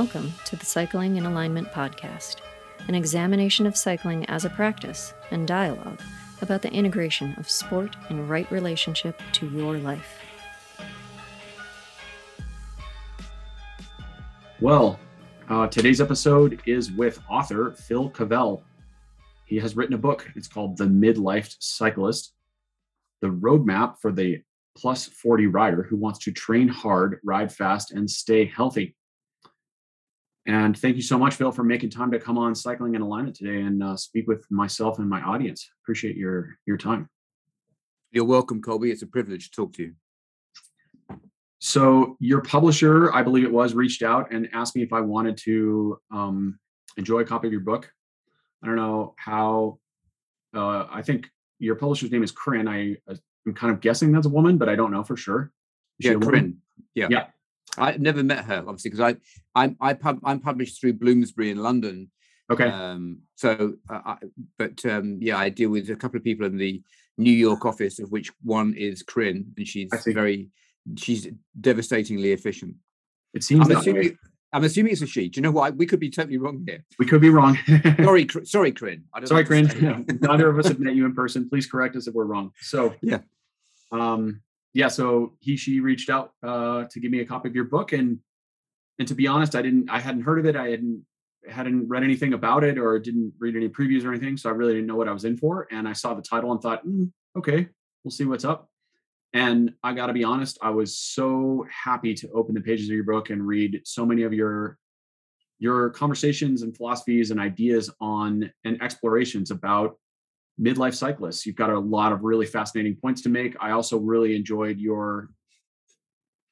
Welcome to the Cycling in Alignment podcast, an examination of cycling as a practice and dialogue about the integration of sport and right relationship to your life. Well, uh, today's episode is with author Phil Cavell. He has written a book. It's called The Midlife Cyclist The Roadmap for the Plus 40 Rider Who Wants to Train Hard, Ride Fast, and Stay Healthy. And thank you so much, Phil, for making time to come on Cycling in Alignment today and uh, speak with myself and my audience. Appreciate your your time. You're welcome, Colby. It's a privilege to talk to you. So your publisher, I believe it was, reached out and asked me if I wanted to um, enjoy a copy of your book. I don't know how. Uh, I think your publisher's name is Corinne. I, I'm kind of guessing that's a woman, but I don't know for sure. Is yeah, Corinne. Yeah. Yeah. I never met her, obviously, because I I'm I pub, I'm published through Bloomsbury in London. Okay. Um, so, uh, I, but um, yeah, I deal with a couple of people in the New York office, of which one is Corinne, and she's very she's devastatingly efficient. It seems. I'm assuming, I'm assuming it's a she. Do you know what? We could be totally wrong here. We could be wrong. sorry, sorry, Corinne. sorry, Corinne. Neither of us have met you in person. Please correct us if we're wrong. So yeah. Um, yeah, so he she reached out uh, to give me a copy of your book, and and to be honest, I didn't I hadn't heard of it. I hadn't hadn't read anything about it or didn't read any previews or anything, so I really didn't know what I was in for. And I saw the title and thought, mm, okay, we'll see what's up. And I got to be honest, I was so happy to open the pages of your book and read so many of your your conversations and philosophies and ideas on and explorations about midlife cyclists. You've got a lot of really fascinating points to make. I also really enjoyed your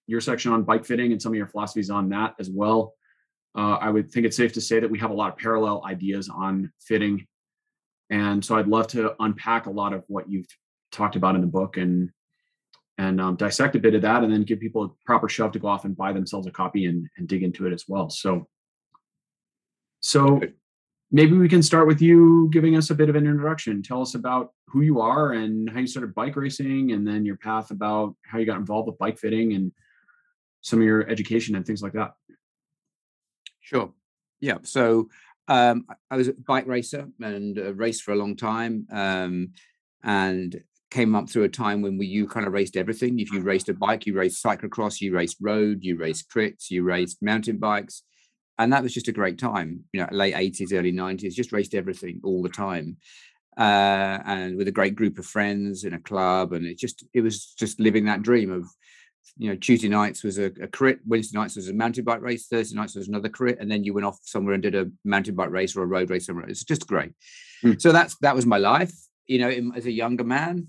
your section on bike fitting and some of your philosophies on that as well. Uh, I would think it's safe to say that we have a lot of parallel ideas on fitting, and so I'd love to unpack a lot of what you've talked about in the book and and um, dissect a bit of that, and then give people a proper shove to go off and buy themselves a copy and, and dig into it as well. So, so maybe we can start with you giving us a bit of an introduction. Tell us about who you are and how you started bike racing, and then your path about how you got involved with bike fitting and some of your education and things like that. Sure. Yeah. So um, I was a bike racer and uh, raced for a long time, um, and came up through a time when we you kind of raced everything. If you raced a bike, you raced cyclocross, you raced road, you raced crits, you raced mountain bikes and that was just a great time you know late 80s early 90s just raced everything all the time uh, and with a great group of friends in a club and it just it was just living that dream of you know tuesday nights was a, a crit wednesday nights was a mountain bike race thursday nights was another crit and then you went off somewhere and did a mountain bike race or a road race somewhere. It's just great. Mm. so that's that was my life you know as a younger man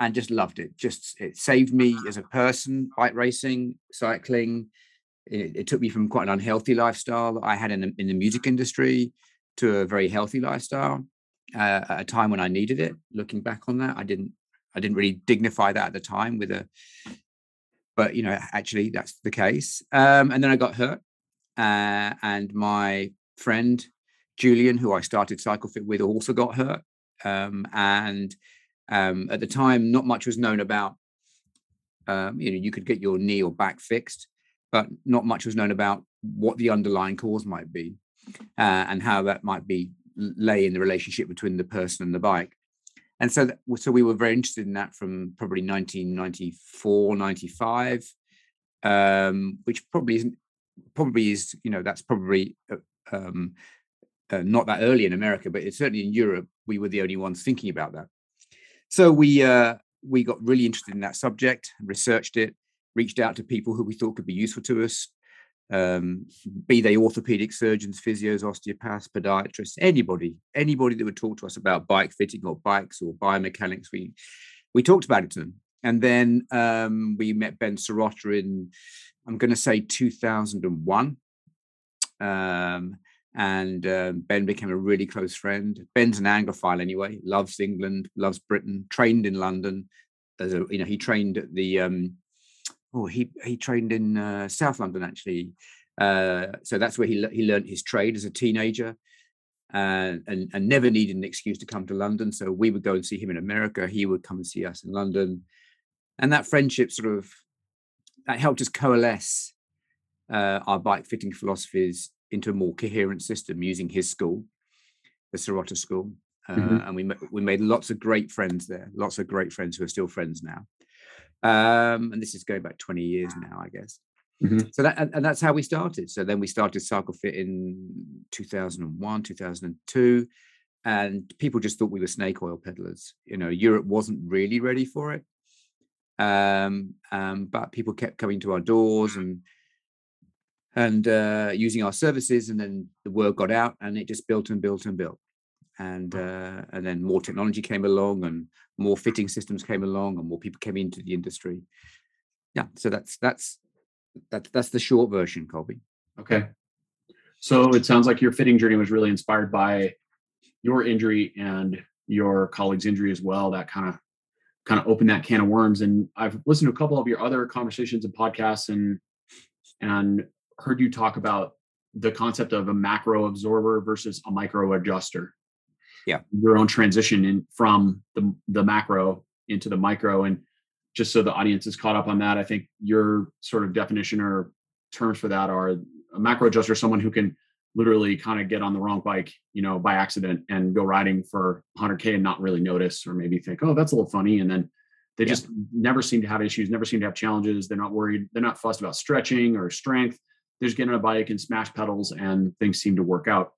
and just loved it. Just it saved me as a person bike racing cycling it, it, took me from quite an unhealthy lifestyle that I had in the, in the music industry to a very healthy lifestyle uh, at a time when I needed it. Looking back on that, I didn't I didn't really dignify that at the time with a, but you know actually that's the case. Um, and then I got hurt, uh, and my friend Julian, who I started Cycle Fit with, also got hurt. Um, and um, at the time, not much was known about. Um, you know, you could get your knee or back fixed but not much was known about what the underlying cause might be uh, and how that might be lay in the relationship between the person and the bike. And so, that, so we were very interested in that from probably 1994, 95, um, which probably isn't, probably is, you know, that's probably uh, um, uh, not that early in America, but it's certainly in Europe, we were the only ones thinking about that. So we, uh, we got really interested in that subject, researched it, reached out to people who we thought could be useful to us, um, be they orthopedic surgeons, physios, osteopaths, podiatrists, anybody, anybody that would talk to us about bike fitting or bikes or biomechanics. We we talked about it to them, and then um, we met Ben Serotta in, I'm going to say 2001. Um, and um, Ben became a really close friend. Ben's an Anglophile anyway, loves England, loves Britain, trained in London. As a, you know, he trained at the um, oh, he he trained in uh, South London actually. Uh, so that's where he he learned his trade as a teenager, uh, and and never needed an excuse to come to London. So we would go and see him in America. He would come and see us in London, and that friendship sort of that helped us coalesce uh, our bike fitting philosophies into a more coherent system using his school, the Serotta School, uh, Mhm. and we we made lots of great friends there. Lots of great friends who are still friends now. Um, and this is going back 20 years now, I guess. Mhm. So that and, and that's how we started. So then we started Cycle Fit in 2001, 2002, and people just thought we were snake oil peddlers. You know, Europe wasn't really ready for it, um, um, but people kept coming to our doors and and uh, using our services, and then the word got out, and it just built and built and built. And uh, and then more technology came along, and more fitting systems came along, and more people came into the industry. Yeah, so that's that's that's that's the short version, Colby. Okay. So it sounds like your fitting journey was really inspired by your injury and your colleague's injury as well. That kind of kind of opened that can of worms. And I've listened to a couple of your other conversations and podcasts and and heard you talk about the concept of a macro absorber versus a micro adjuster. Yeah. Your own transition in from the the macro into the micro. And just so the audience is caught up on that, I think your sort of definition or terms for that are a macro adjuster, someone who can literally kind of get on the wrong bike, you know, by accident and go riding for 100k and not really notice, or maybe think, oh, that's a little funny, and then they Yeah. just never seem to have issues, never seem to have challenges. They're not worried. They're not fussed about stretching or strength. They just get on a bike and smash pedals, and things seem to work out.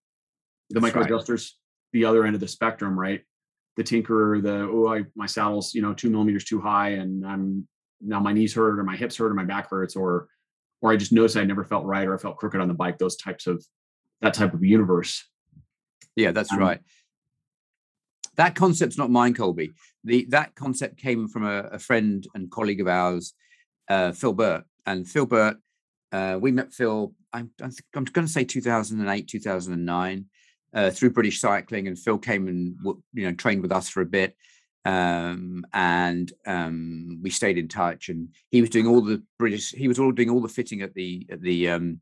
The That's micro right. adjusters, the other end of the spectrum, right? The tinkerer, the oh, I, my saddle's you know two millimeters too high, and I'm now my knees hurt or my hips hurt or my back hurts or or I just noticed I never felt right or I felt crooked on the bike. Those types of that type of universe. Yeah, that's Um, right. That concept's not mine, Colby. The that concept came from a, a friend and colleague of ours, uh, Phil Burt. And Phil Burt, uh, we met Phil. I'm, I think I'm going to say 2008, 2009, uh, through British Cycling, and Phil came and you know trained with us for a bit, um, and um, we stayed in touch. And he was doing all the British. He was all doing all the fitting at the at the um,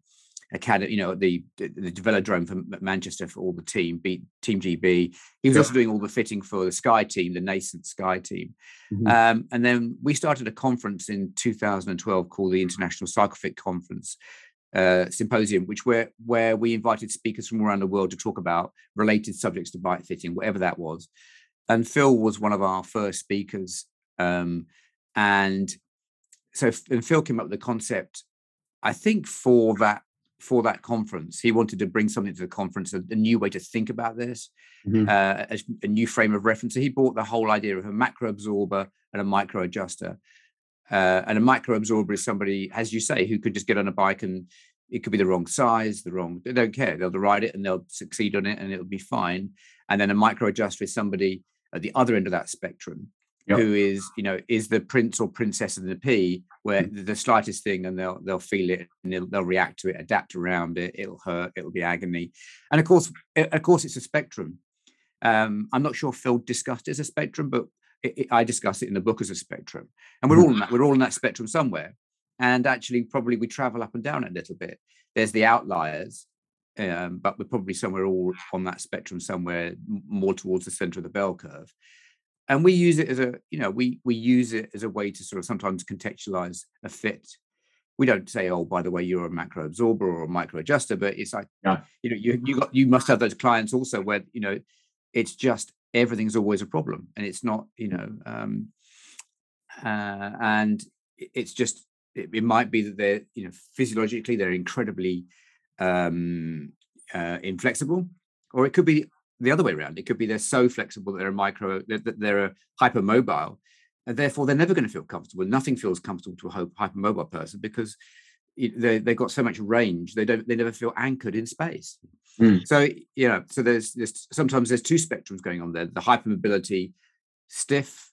academy, you know, the the the velodrome for Manchester for all the team, beat Team GB. He was Yeah. also doing all the fitting for the Sky team, the nascent Sky team. Mhm. Um, and then we started a conference in 2012 called the International Cycle Fit Conference uh, Symposium, which where where we invited speakers from around the world to talk about related subjects to bike fitting, whatever that was. And Phil was one of our first speakers. Um, and so and Phil came up with the concept, I think, for that for that conference. He wanted to bring something to the conference, a, a new way to think about this Mhm. uh, a, a new frame of reference. So he brought the whole idea of a macro absorber and a micro adjuster. Uh, and a micro absorber is somebody, as you say, who could just get on a bike and it could be the wrong size, the wrong, they don't care. They'll ride it and they'll succeed on it and it'll be fine. And then a micro adjuster is somebody at the other end of that spectrum Yep. who is, you know, is the prince or princess of the pea, where the the slightest thing and they'll they'll feel it and they'll, they'll react to it, adapt around it. It'll hurt. It'll be agony. And of course, of course, it's a spectrum. Um, I'm not sure Phil discussed it as a spectrum, but it, it- I discuss it in the book as a spectrum, and we're all in that. We're all in that spectrum somewhere. And actually, probably we travel up and down a little bit. There's the outliers, um, but we're probably somewhere all on that spectrum somewhere, more towards the center of the bell curve. And we use it as a, you know, we we use it as a way to sort of sometimes contextualize a fit. We don't say, oh, by the way, you're a macro absorber or a micro adjuster, but it's like, Yeah. you know, you you got you must have those clients also where you know it's just everything's always a problem and it's not you know um uh, and it's just it, it might be that they're you know physiologically they're incredibly um uh inflexible or it could be the other way around. It could be they're so flexible that they're a micro that they're a hypermobile and therefore they're never going to feel comfortable. Nothing feels comfortable to a hy- hypermobile person because they, they've got so much range they don't they never feel anchored in space Mm. so you know so there's there's sometimes there's two spectrums going on there the hypermobility stiff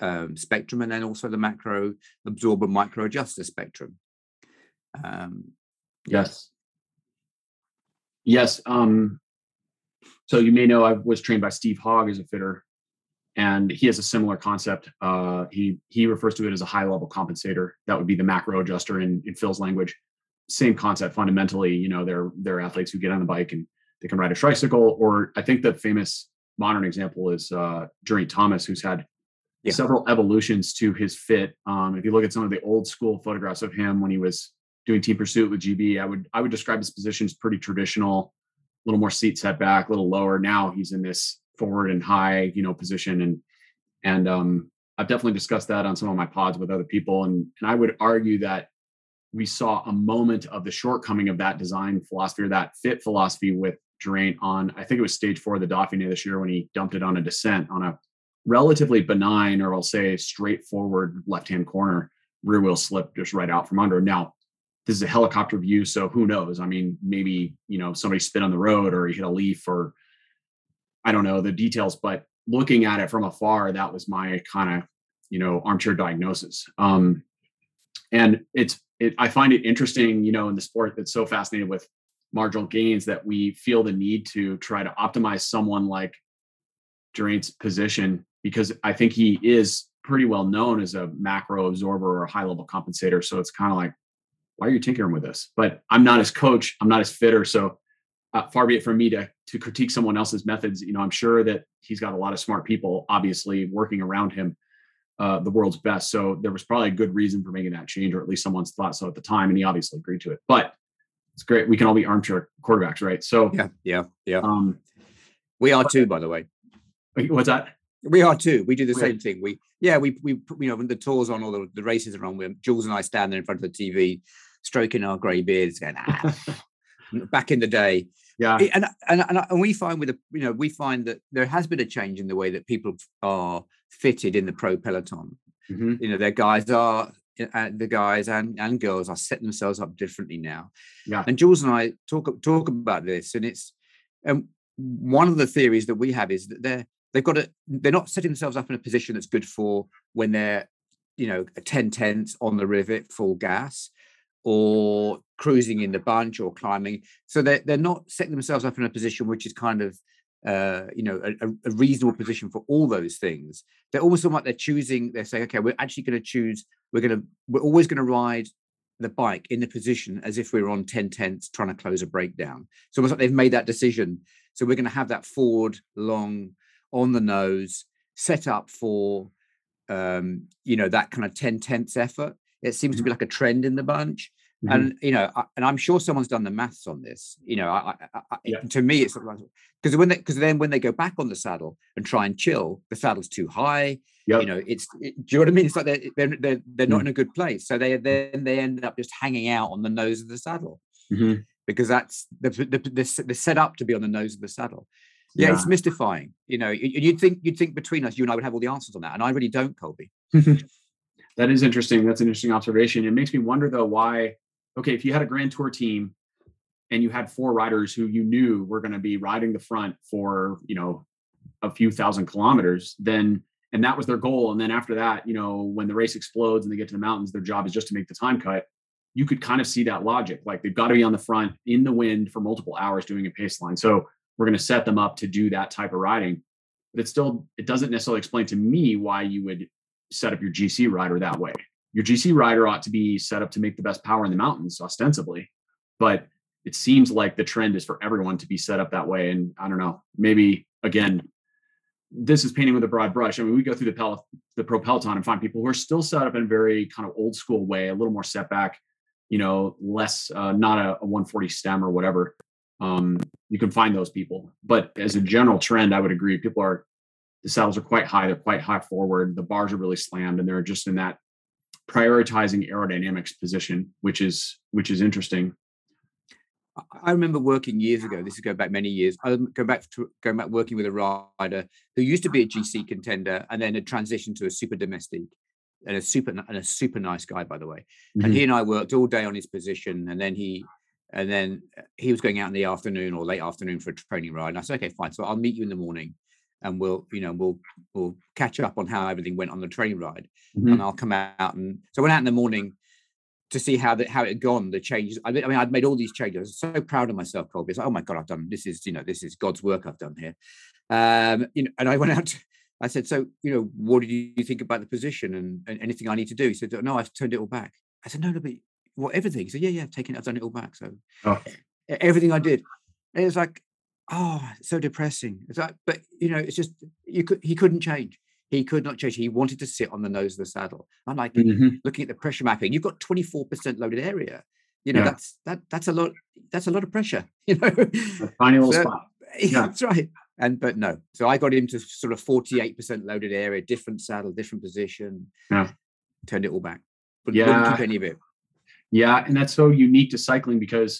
um, spectrum and then also the macro absorber micro adjuster spectrum um Yes. Yes. Um, so you may know I was trained by Steve Hogg as a fitter, and he has a similar concept. Uh, he he refers to it as a high level compensator. That would be the macro adjuster in, in Phil's language. Same concept fundamentally. You know, they're they're athletes who get on the bike and they can ride a tricycle. Or I think the famous modern example is uh, Geraint Thomas, who's had Yeah. several evolutions to his fit. Um, if you look at some of the old school photographs of him when he was doing team pursuit with GB, I would I would describe his position as pretty traditional, a little more seat setback, a little lower. Now he's in this forward and high, you know, position, and and um, I've definitely discussed that on some of my pods with other people, and and I would argue that we saw a moment of the shortcoming of that design philosophy or that fit philosophy with Geraint on I think it was stage four of the Dauphiné this year when he dumped it on a descent on a relatively benign or I'll say straightforward left hand corner rear wheel slip just right out from under. Now this is a helicopter view, so who knows? I mean, maybe you know somebody spit on the road or he hit a leaf or I don't know the details, but looking at it from afar, that was my kind of you know armchair diagnosis. Um, and it's it, I find it interesting, you know, in the sport that's so fascinated with marginal gains that we feel the need to try to optimize someone like Geraint's position because I think he is pretty well known as a macro absorber or a high level compensator. So it's kind of like why are you tinkering with this? But I'm not his coach. I'm not his fitter. So uh, far be it from me to to critique someone else's methods. You know, I'm sure that he's got a lot of smart people, obviously, working around him, uh, the world's best. So there was probably a good reason for making that change, or at least someone's thought so at the time, and he obviously agreed to it. But it's great. We can all be armchair quarterbacks, right? So yeah, yeah, yeah. Um, we are too, by the way. What's that? We are too. We do the same thing. We yeah, we we you know when the tours on, all the, the races are on, we Jules and I stand there in front of the TV, stroking our grey beards, going ah. back in the day. Yeah, and, and and and we find with a you know we find that there has been a change in the way that people are fitted in the pro peloton. Mm-hmm. You know, their guys are uh, the guys and and girls are setting themselves up differently now. Yeah, and Jules and I talk talk about this, and it's and um, one of the theories that we have is that they're they've got to they're not setting themselves up in a position that's good for when they're you know 10 tenths on the rivet full gas or cruising in the bunch or climbing so they're, they're not setting themselves up in a position which is kind of uh, you know a, a, reasonable position for all those things they're almost like they're choosing they're saying okay we're actually going to choose we're going to we're always going to ride the bike in the position as if we were on 10 tenths trying to close a breakdown so almost like they've made that decision so we're going to have that forward long on the nose, set up for um, you know that kind of 10 tenths effort. It seems to be mm-hmm. like a trend in the bunch. Mm-hmm. And you know, I, and I'm sure someone's done the maths on this. You know, I, I, yeah. to me, it's because when they because then when they go back on the saddle and try and chill, the saddle's too high. Yep. You know, it's it, do you know what I mean? It's like they're they're they're, they're not mm. in a good place, so they then they end up just hanging out on the nose of the saddle mm-hmm. because that's the, the, the, the set up to be on the nose of the saddle yeah, yeah, it's mystifying. You know, you'd think you'd think between us, you and I would have all the answers on that, and I really don't, Colby. that is interesting. That's an interesting observation. It makes me wonder though why. Okay, if you had a Grand Tour team and you had four riders who you knew were going to be riding the front for you know a few thousand kilometers, then and that was their goal, and then after that, you know, when the race explodes and they get to the mountains, their job is just to make the time cut. You could kind of see that logic. Like they've got to be on the front in the wind for multiple hours doing a pace line. So we're going to set them up to do that type of riding but it still it doesn't necessarily explain to me why you would set up your gc rider that way your gc rider ought to be set up to make the best power in the mountains ostensibly but it seems like the trend is for everyone to be set up that way and i don't know maybe again this is painting with a broad brush. I mean, we go through the pel- the pro peloton and find people who are still set up in a very kind of old school way, a little more setback, you know, less uh, not a, a 140 stem or whatever um, you can find those people. But as a general trend, I would agree. People are the saddles are quite high. They're quite high forward. The bars are really slammed, and they're just in that prioritizing aerodynamics position, which is which is interesting. I remember working years ago. This is going back many years. I go back to going back working with a rider who used to be a GC contender and then had transitioned to a super domestic and a super and a super nice guy, by the way. Mm-hmm. And he and I worked all day on his position, and then he and then he was going out in the afternoon or late afternoon for a training ride. And I said, okay, fine. So I'll meet you in the morning and we'll, you know, we'll we'll catch up on how everything went on the train ride. Mm-hmm. And I'll come out and so I went out in the morning to see how the, how it had gone, the changes. I mean, I'd made all these changes. I was so proud of myself, Colby. It's like, oh my God, I've done this is, you know, this is God's work I've done here. Um, you know, and I went out to, I said, so, you know, what did you think about the position and, and anything I need to do? He said, no, I've turned it all back. I said, no, no, but well, everything. He said, yeah, yeah, I've taken it, I've done it all back. So oh. everything I did. It was like, oh, so depressing. It's like, but you know, it's just you could he couldn't change. He could not change. He wanted to sit on the nose of the saddle. I'm like mm-hmm. looking at the pressure mapping. You've got 24% loaded area. you know Yeah. that's that that's a lot that's a lot of pressure you know A tiny little So- spot. yeah, that's right and but no so i got into sort of 48% loaded area different saddle different position Yeah. turned it all back but wouldn't Yeah. keep any of it Yeah, and that's so unique to cycling because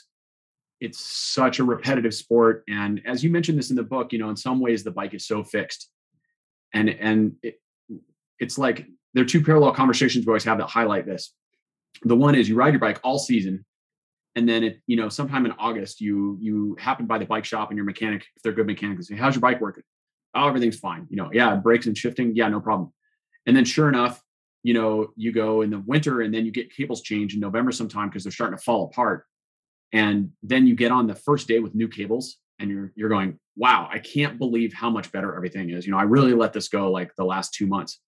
it's such a repetitive sport. And as you mentioned this in the book, you know, in some ways the bike is so fixed, and and it, it's like there are two parallel conversations we always have that highlight this. The one is you ride your bike all season, and then it, you know, sometime in August you you happen by the bike shop and your mechanic, if they're good mechanics, say, "How's your bike working?" Oh, everything's fine. You know, yeah, brakes and shifting, yeah, no problem. And then sure enough, you know, you go in the winter and then you get cables changed in November sometime because they're starting to fall apart. And then you get on the first day with new cables and you're you're going, wow, I can't believe how much better everything is. You know, I really let this go like the last two months.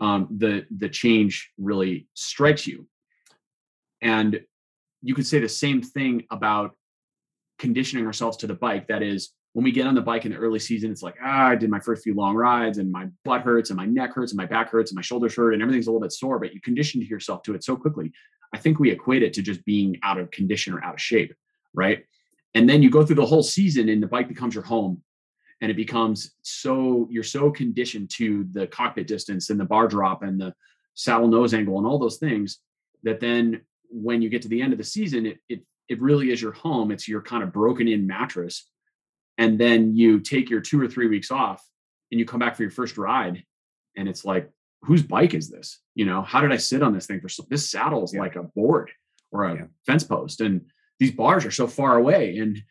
Um, the the change really strikes you. And you could say the same thing about conditioning ourselves to the bike. That is, when we get on the bike in the early season, it's like, ah, I did my first few long rides and my butt hurts and my neck hurts and my back hurts and my shoulders hurt and everything's a little bit sore, but you condition yourself to it so quickly. I think we equate it to just being out of condition or out of shape, right? And then you go through the whole season and the bike becomes your home and it becomes so you're so conditioned to the cockpit distance and the bar drop and the saddle nose angle and all those things that then when you get to the end of the season it it it really is your home it's your kind of broken in mattress and then you take your 2 or 3 weeks off and you come back for your first ride and it's like whose bike is this you know how did i sit on this thing for so this saddle is Yeah. like a board or a Yeah. fence post and these bars are so far away and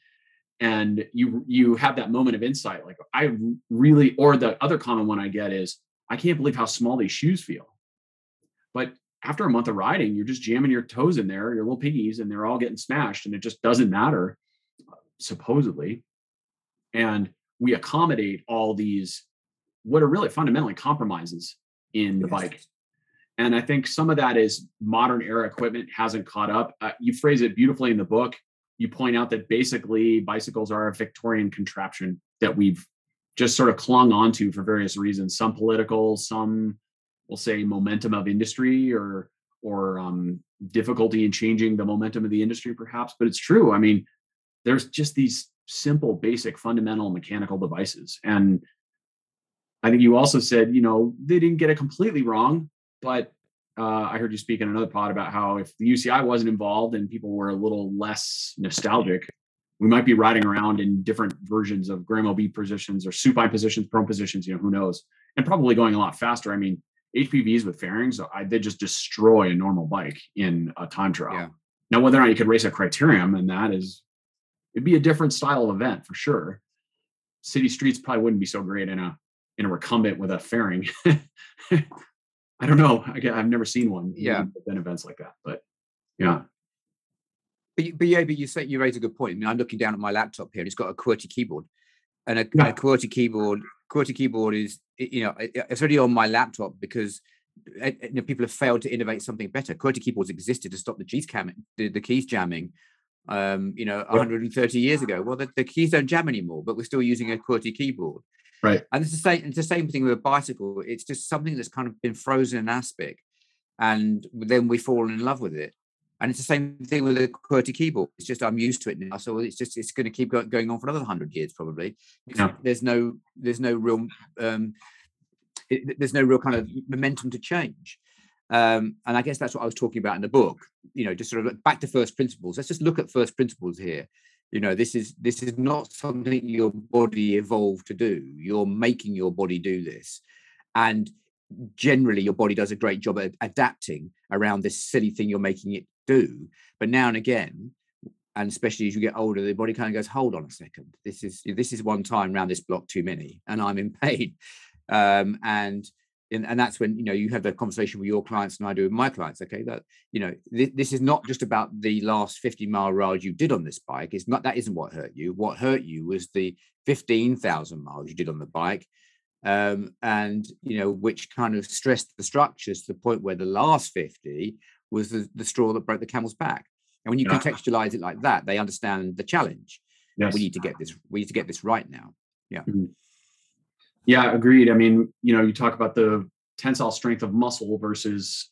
and you you have that moment of insight like i really or the other common one i get is i can't believe how small these shoes feel but after a month of riding you're just jamming your toes in there your little piggies and they're all getting smashed and it just doesn't matter supposedly and we accommodate all these what are really fundamentally compromises in the Yes. bike. And i think some of that is modern era equipment hasn't caught up. Uh, you phrase it beautifully in the book. You point out that basically bicycles are a victorian contraption that we've just sort of clung onto for various reasons some political some we'll say momentum of industry or or um, difficulty in changing the momentum of the industry perhaps but it's true. I mean there's just these simple basic fundamental mechanical devices. And i think you also said you know they didn't get it completely wrong but uh, i heard you speak in another pod about how if the uci wasn't involved and people were a little less nostalgic we might be riding around in different versions of Graeme Obree positions or supine positions prone positions you know who knows and probably going a lot faster. I mean hpvs with fairings I, they just destroy a normal bike in a time trial. Yeah. now whether or not you could race a criterium and that is it'd be a different style of event for sure. City streets probably wouldn't be so great in a in a recumbent with a fairing. I don't know. I I've never seen one. Yeah. in events like that, but yeah, But, but yeah, but you say you raise a good point. I mean, I'm looking down at my laptop here, and it's got a QWERTY keyboard, and a, Yeah. a QWERTY keyboard. QWERTY keyboard is, you know, it- it's already on my laptop because uh, you know, people have failed to innovate something better. QWERTY keyboards existed to stop the keys jamming, the, the keys jamming. Um, you know, 130 years ago. Well, the, the keys don't jam anymore, but we're still using a QWERTY keyboard. Right. And it's the same. It's the same thing with a bicycle. It's just something that's kind of been frozen in aspic, and then we fall in love with it. And it's the same thing with a QWERTY keyboard. It's just I'm used to it now, so it's just it's going to keep going on for another hundred years probably. Yeah. There's no there's no real um, it, there's no real kind of momentum to change. Um, and I guess that's what I was talking about in the book. You know, just sort of back to first principles. Let's just look at first principles here. You know, this is this is not something your body evolved to do. You're making your body do this, and generally your body does a great job at adapting around this silly thing you're making it do. But now and again, and especially as you get older, the body kind of goes, "Hold on a second. This is this is one time round this block too many, and I'm in pain." Um, and and, and that's when you know you have the conversation with your clients and I do with my clients. Okay, that you know th- this is not just about the last 50 mile ride you did on this bike. It's not that isn't what hurt you. What hurt you was the 15,000 miles you did on the bike, um, and you know which kind of stressed the structures to the point where the last 50 was the, the straw that broke the camel's back. And when you Yeah. contextualize it like that, they understand the challenge. yes, We need to get this. We need to get this right now. yeah, agreed. I mean, you know, you talk about the tensile strength of muscle versus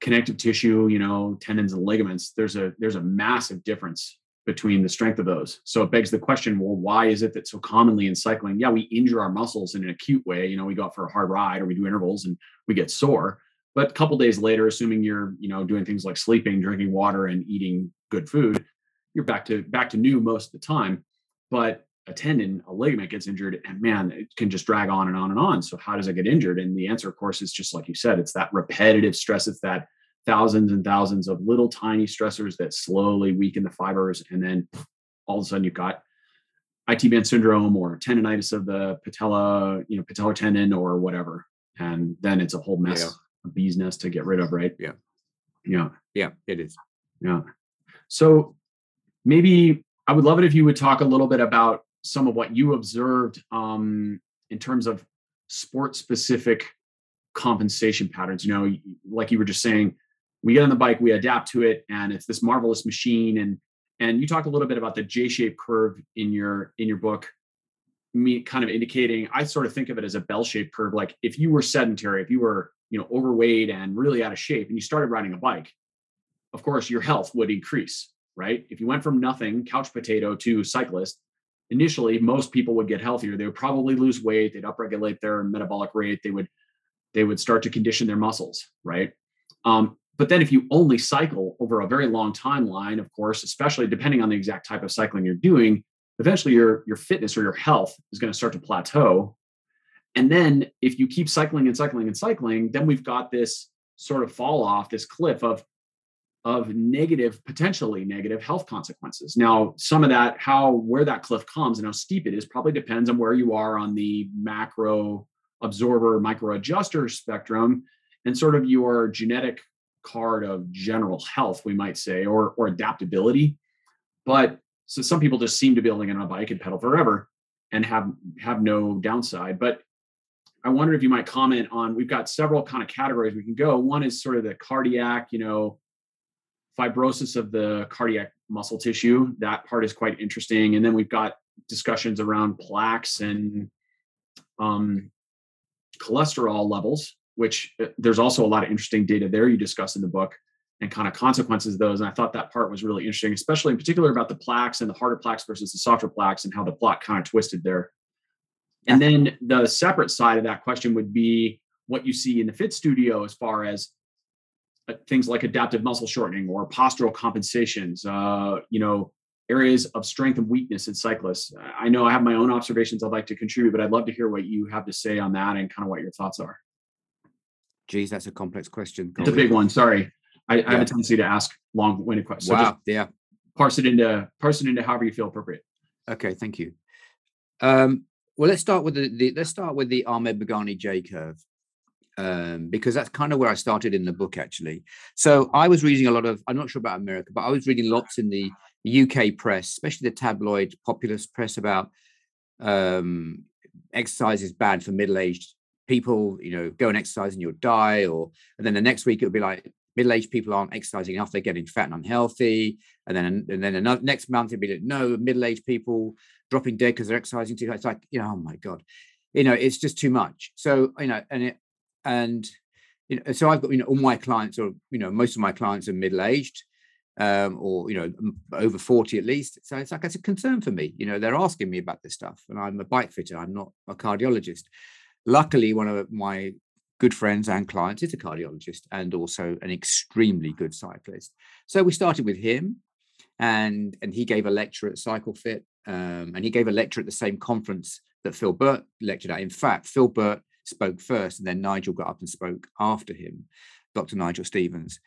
connective tissue, you know, tendons and ligaments, there's a there's a massive difference between the strength of those. So it begs the question, well, why is it that so commonly in cycling, yeah, we injure our muscles in an acute way, you know, we go out for a hard ride or we do intervals and we get sore, but a couple days later, assuming you're, you know, doing things like sleeping, drinking water and eating good food, you're back to back to new most of the time. But a tendon, a ligament gets injured, and man, it can just drag on and on and on. So how does it get injured? And the answer, of course, is just like you said, it's that repetitive stress. It's that thousands and thousands of little tiny stressors that slowly weaken the fibers, and then all of a sudden you've got IT band syndrome or tendonitis of the patella, you know, patellar tendon or whatever, and then it's a whole mess, yeah. a bee's nest to get rid of, right? Yeah, yeah, yeah, it is. Yeah. So maybe I would love it if you would talk a little bit about some of what you observed um, in terms of sport specific compensation patterns. You know, like you were just saying, we get on the bike, we adapt to it, and it's this marvelous machine. And and you talk a little bit about the J-shaped curve in your in your book, me kind of indicating. I sort of think of it as a bell-shaped curve. Like if you were sedentary, if you were you know overweight and really out of shape, and you started riding a bike, of course your health would increase. Right? If you went from nothing, couch potato, to cyclist, initially most people would get healthier. They would probably lose weight they'd upregulate their metabolic rate they would they would start to condition their muscles right? Um, but then if you only cycle over a very long timeline of course especially depending on the exact type of cycling you're doing eventually your your fitness or your health is going to start to plateau. And then if you keep cycling and cycling and cycling then we've got this sort of fall off this cliff of of negative, potentially negative health consequences. Now, some of that, how where that cliff comes and how steep it is, probably depends on where you are on the macro absorber, micro adjuster spectrum, and sort of your genetic card of general health, we might say, or or adaptability. But so some people just seem to be able to get on a bike and pedal forever and have have no downside. But I wonder if you might comment on we've got several kind of categories we can go. One is sort of the cardiac, you know, fibrosis of the cardiac muscle tissue. That part is quite interesting. And then we've got discussions around plaques and um, cholesterol levels, which uh, there's also a lot of interesting data there you discuss in the book and kind of consequences of those. And I thought that part was really interesting, especially in particular about the plaques and the harder plaques versus the softer plaques and how the plot kind of twisted there. And then the separate side of that question would be what you see in the fit studio as far as things like adaptive muscle shortening or postural compensations, uh, you know, areas of strength and weakness in cyclists. I know I have my own observations I'd like to contribute, but I'd love to hear what you have to say on that and kind of what your thoughts are. Geez, that's a complex question. It's a big one. Sorry. I, yeah. I have a tendency to ask long-winded questions. So wow. yeah. Parse it into parse it into however you feel appropriate. Okay, thank you. Um, well, let's start with the, the let's start with the Ahmed Merghani J curve um, because that's kind of where I started in the book, actually. So I was reading a lot of, I'm not sure about America, but I was reading lots in the UK press, especially the tabloid populist press about um, exercise is bad for middle aged people, you know, go and exercise and you'll die. Or, and then the next week it would be like, middle aged people aren't exercising enough, they're getting fat and unhealthy. And then, and then another, next month it'd be like, no, middle aged people dropping dead because they're exercising too. It's like, you know, oh my God you know it's just too much so you know and it and you know, so I've got you know all my clients or you know most of my clients are middle aged um, or you know over 40 at least so it's like it's a concern for me you know they're asking me about this stuff and i'm a bike fitter i'm not a cardiologist. Luckily one of my good friends and clients is a cardiologist and also an extremely good cyclist. So we started with him and and he gave a lecture at cyclefit um, and he gave a lecture at the same conference that phil burt lectured at. In fact phil burt spoke first, and then Nigel got up and spoke after him, Dr. Nigel Stevens.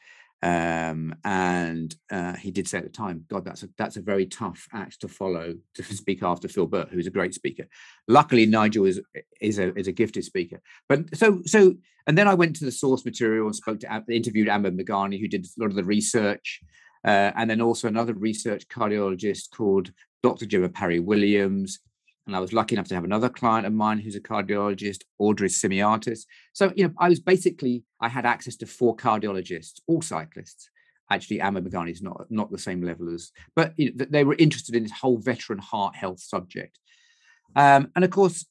Um, and uh, he did say at the time, God, that's a that's a very tough act to follow to speak after Phil Burt, who's a great speaker. Luckily, Nigel is is a is a gifted speaker. But so so, and then I went to the source material and spoke to interviewed Ahmed Merghani, who did a lot of the research, uh, and then also another research cardiologist called Dr. Gemma Parry Williams, and I was lucky enough to have another client of mine who's a cardiologist, Audrey Simiatis. So, you know, I was basically, I had access to four cardiologists, all cyclists. Actually, Ahmed Merghani is not, not the same level as, but you know, they were interested in this whole veteran heart health subject. Um, and of course,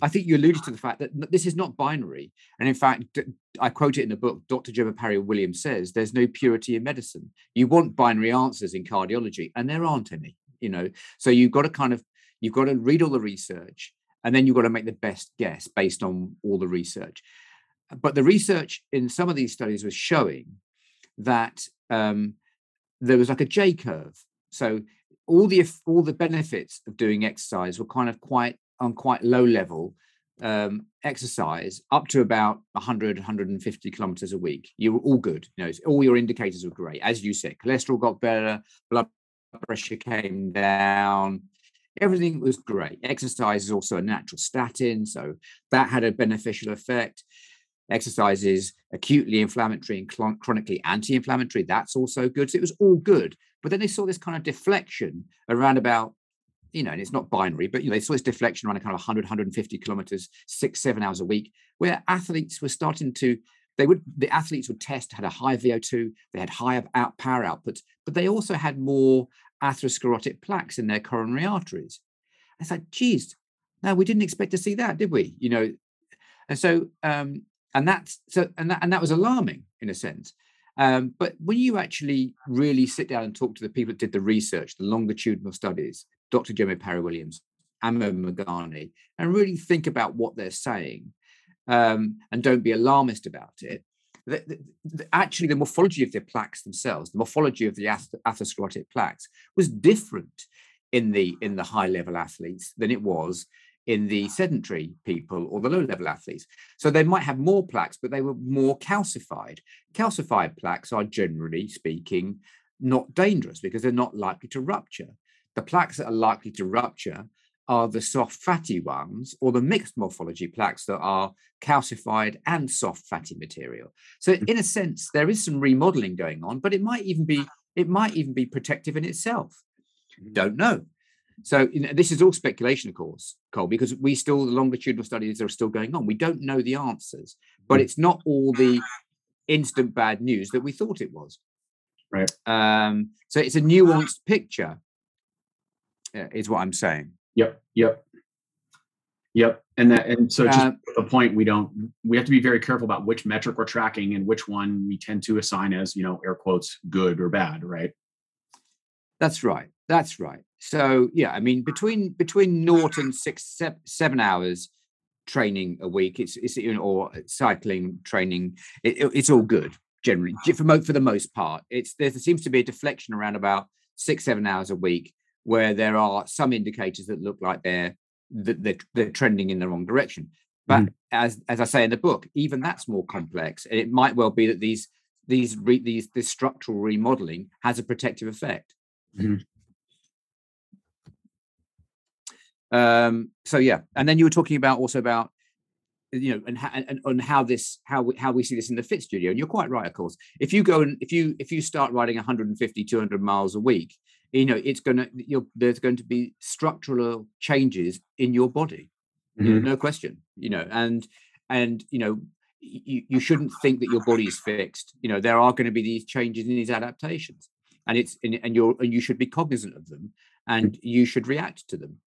I think you alluded to the fact that this is not binary. And in fact, I quote it in the book, Dr. Gemma Parry Williams says, there's no purity in medicine. You want binary answers in cardiology, and there aren't any, you know. So you've got to kind of, you've got to read all the research, and then you've got to make the best guess based on all the research. But the research in some of these studies was showing that um, there was like a J curve. So all the all the benefits of doing exercise were kind of quite on quite low level um, exercise up to about 100 150 kilometers a week you were all good you know all your indicators were great as you said cholesterol got better blood pressure came down everything was great. Exercise is also a natural statin so that had a beneficial effect. Exercise is acutely inflammatory and chronically anti-inflammatory that's also good so it was all good. But then they saw this kind of deflection around about you know, and it's not binary, but you know, they saw this deflection around a kind of 100, 150 kilometers, six, seven hours a week, where athletes were starting to, they would, the athletes would test, had a high VO2, they had higher out power outputs, but they also had more atherosclerotic plaques in their coronary arteries. I thought, geez, no, we didn't expect to see that, did we? You know, and so, um, and that's so, and that, and that was alarming in a sense. Um, but when you actually really sit down and talk to the people that did the research, the longitudinal studies, Dr. Gemma Parry Williams, Ahmed Merghani, and really think about what they're saying um, and don't be alarmist about it. The, the, actually, the morphology of the plaques themselves, the morphology of the ath- atherosclerotic plaques, was different in the in the high level athletes than it was in the sedentary people or the low level athletes. So they might have more plaques, but they were more calcified. Calcified plaques are generally speaking not dangerous because they're not likely to rupture. The plaques that are likely to rupture are the soft fatty ones or the mixed morphology plaques that are calcified and soft fatty material. So mm. in a sense, there is some remodeling going on, but it might even be it might even be protective in itself. Mm. Don't know. So you know, this is all speculation, of course, Cole, because we still the longitudinal studies are still going on. We don't know the answers, but mm. it's not all the instant bad news that we thought it was. Right. Um, so it's a nuanced picture is what I'm saying. Yep. Yep. Yep. And that and so just uh, the point we don't we have to be very careful about which metric we're tracking and which one we tend to assign as, you know, air quotes good or bad, right? That's right. That's right. So yeah, I mean between between naught and six seven, seven hours training a week, it's it's you know, or cycling training, it, it, it's all good generally for for the most part. It's there seems to be a deflection around about six seven hours a week where there are some indicators that look like they're that they're, they're, trending in the wrong direction. But mm. as as I say in the book, even that's more complex. And it might well be that these these re, these this structural remodeling has a protective effect. Mm. Um, so yeah, and then you were talking about also about you know and, and and how this how we, how we see this in the fit studio and you're quite right of course if you go and if you if you start riding 150 200 miles a week you know it's going to you're, there's going to be structural changes in your body mm-hmm. you know, no question you know and and you know you, you shouldn't think that your body is fixed you know there are going to be these changes in these adaptations and it's and, and you're and you should be cognizant of them and mm-hmm. you should react to them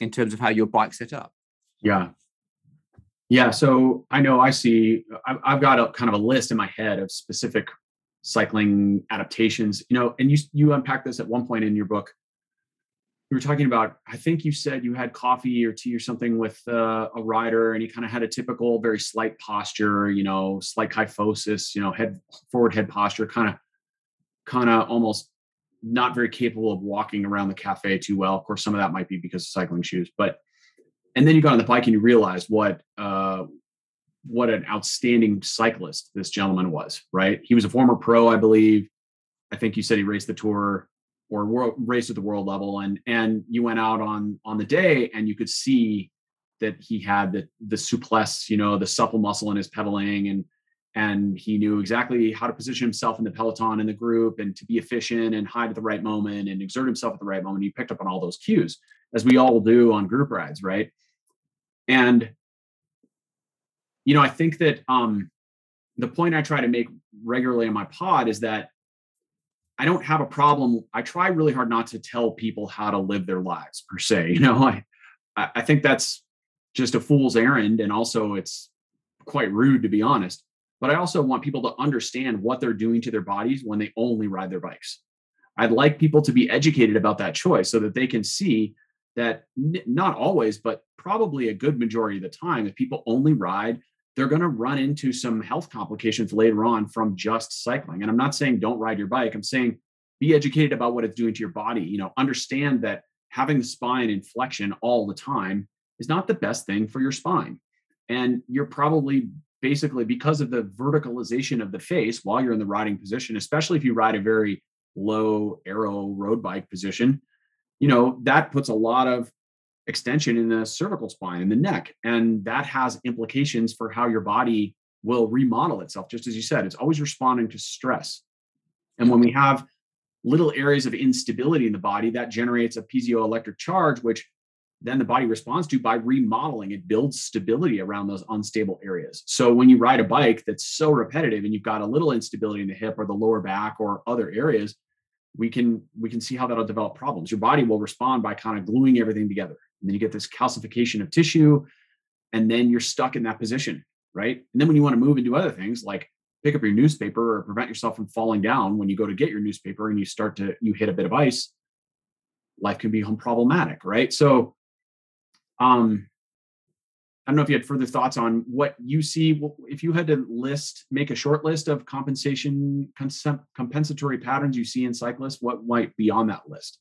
in terms of how your bike's set up yeah yeah so i know i see i've got a kind of a list in my head of specific cycling adaptations you know and you you unpack this at one point in your book. You were talking about i think you said you had coffee or tea or something with uh, a rider and he kind of had a typical very slight posture you know slight kyphosis you know head forward head posture kind of kind of almost not very capable of walking around the cafe too well. Of course some of that might be because of cycling shoes but and then you got on the bike and you realized what uh, what an outstanding cyclist this gentleman was, right? He was a former pro, I believe. I think you said he raced the tour or world, raced at the world level, and and you went out on on the day and you could see that he had the the souplesse, you know, the supple muscle in his pedaling, and and he knew exactly how to position himself in the peloton in the group and to be efficient and hide at the right moment and exert himself at the right moment. He picked up on all those cues, as we all do on group rides, right? And you know, I think that um, the point I try to make regularly on my pod is that I don't have a problem. I try really hard not to tell people how to live their lives per se. You know, I I think that's just a fool's errand and also it's quite rude to be honest but i also want people to understand what they're doing to their bodies when they only ride their bikes i'd like people to be educated about that choice so that they can see that not always but probably a good majority of the time if people only ride they're going to run into some health complications later on from just cycling. And i'm not saying don't ride your bike. I'm saying be educated about what it's doing to your body. You know understand that having the spine in flexion all the time is not the best thing for your spine. And you're probably basically because of the verticalization of the face while you're in the riding position, especially if you ride a very low aero road bike position, you know, that puts a lot of extension in the cervical spine and the neck. And that has implications for how your body will remodel itself. Just as you said, it's always responding to stress. And when we have little areas of instability in the body, that generates a piezoelectric charge, which then the body responds to by remodeling. It builds stability around those unstable areas. So when you ride a bike that's so repetitive and you've got a little instability in the hip or the lower back or other areas, we can we can see how that'll develop problems. Your body will respond by kind of gluing everything together. And then you get this calcification of tissue, and then you're stuck in that position, right? And then when you want to move and do other things like pick up your newspaper or prevent yourself from falling down when you go to get your newspaper and you start to you hit a bit of ice, life can become problematic, right? So um, I don't know if you had further thoughts on what you see. If you had to list, make a short list of compensation compensatory patterns you see in cyclists, what might be on that list?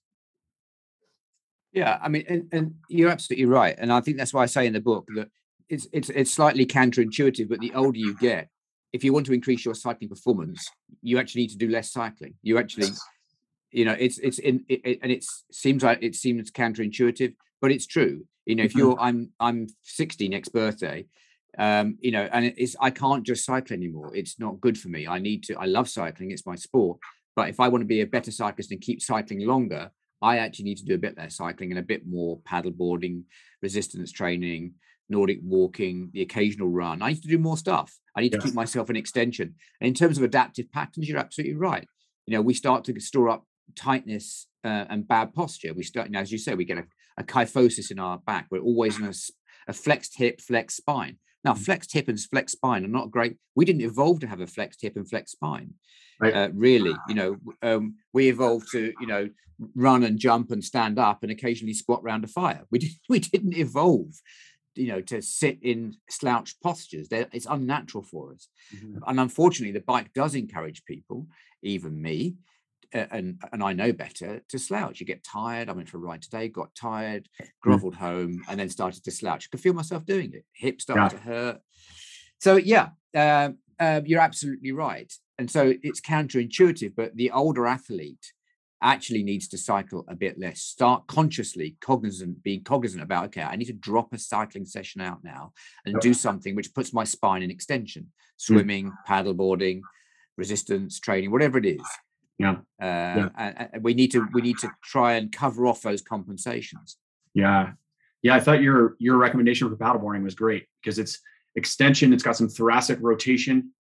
Yeah, I mean, and, and you're absolutely right, and I think that's why I say in the book that it's it's it's slightly counterintuitive, but the older you get, if you want to increase your cycling performance, you actually need to do less cycling. You actually, you know, it's it's in it, and it seems like it seems counterintuitive, but it's true. You know, if mm-hmm. you're I'm I'm 60 next birthday, um, you know, and it's I can't just cycle anymore. It's not good for me. I need to. I love cycling. It's my sport. But if I want to be a better cyclist and keep cycling longer, I actually need to do a bit less cycling and a bit more paddleboarding, resistance training, Nordic walking, the occasional run. I need to do more stuff. I need to keep myself in extension. And in terms of adaptive patterns, you're absolutely right. You know, we start to store up tightness uh, and bad posture. We start, you know, as you say, we get a, a kyphosis in our back. We're always in a, a flexed hip, flexed spine. Now, mm-hmm. flexed hip and flexed spine are not great. We didn't evolve to have a flexed hip and flexed spine. Right. Uh, really, you know, um, we evolved to, you know, run and jump and stand up and occasionally squat round a fire. We didn't, we didn't evolve, you know, to sit in slouched postures. They're, it's unnatural for us. Mm-hmm. And unfortunately, the bike does encourage people, even me, and and I know better to slouch. You get tired. I went for a ride today, got tired, mm. groveled home, and then started to slouch. I could feel myself doing it. Hips started yeah. to hurt. So yeah, uh, uh, you're absolutely right. And so it's counterintuitive, but the older athlete actually needs to cycle a bit less. Start consciously cognizant, being cognizant about okay, I need to drop a cycling session out now and do something which puts my spine in extension. Mm. Swimming, mm. paddleboarding, resistance training, whatever it is yeah. Uh, yeah. And, we need to we need to try and cover off those compensations. Yeah, yeah. I thought your your recommendation for paddleboarding was great because it's extension. It's got some thoracic rotation,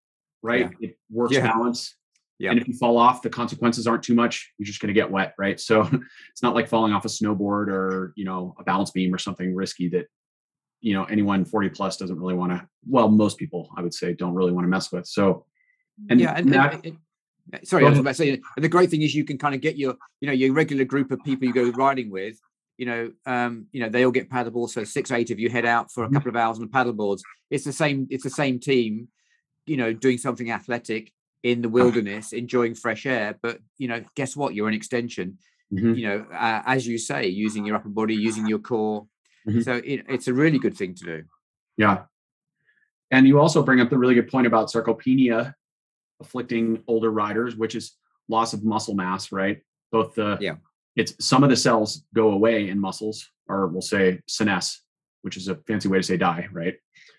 right? Yeah. It works yeah. balance. Yeah. And if you fall off, the consequences aren't too much. You're just going to get wet, right? So it's not like falling off a snowboard or you know a balance beam or something risky that you know anyone 40 plus doesn't really want to. Well, most people I would say don't really want to mess with. So and yeah, and that, it, Sorry, I was about to say. And the great thing is you can kind of get your, you know, your regular group of people you go riding with. You know, um, you know, they all get paddleboards. So six, eight of you head out for a mm-hmm. couple of hours on the paddleboards. It's the same. It's the same team. You know, doing something athletic in the wilderness, enjoying fresh air. But you know, guess what? You're an extension. Mm-hmm. You know, uh, as you say, using your upper body, using your core. Mm-hmm. So it, it's a really good thing to do. Yeah. And you also bring up the really good point about sarcopenia afflicting older riders, which is loss of muscle mass, right? Both the yeah, it's some of the cells go away in muscles, or we'll say senesce, which is a fancy way to say die, right?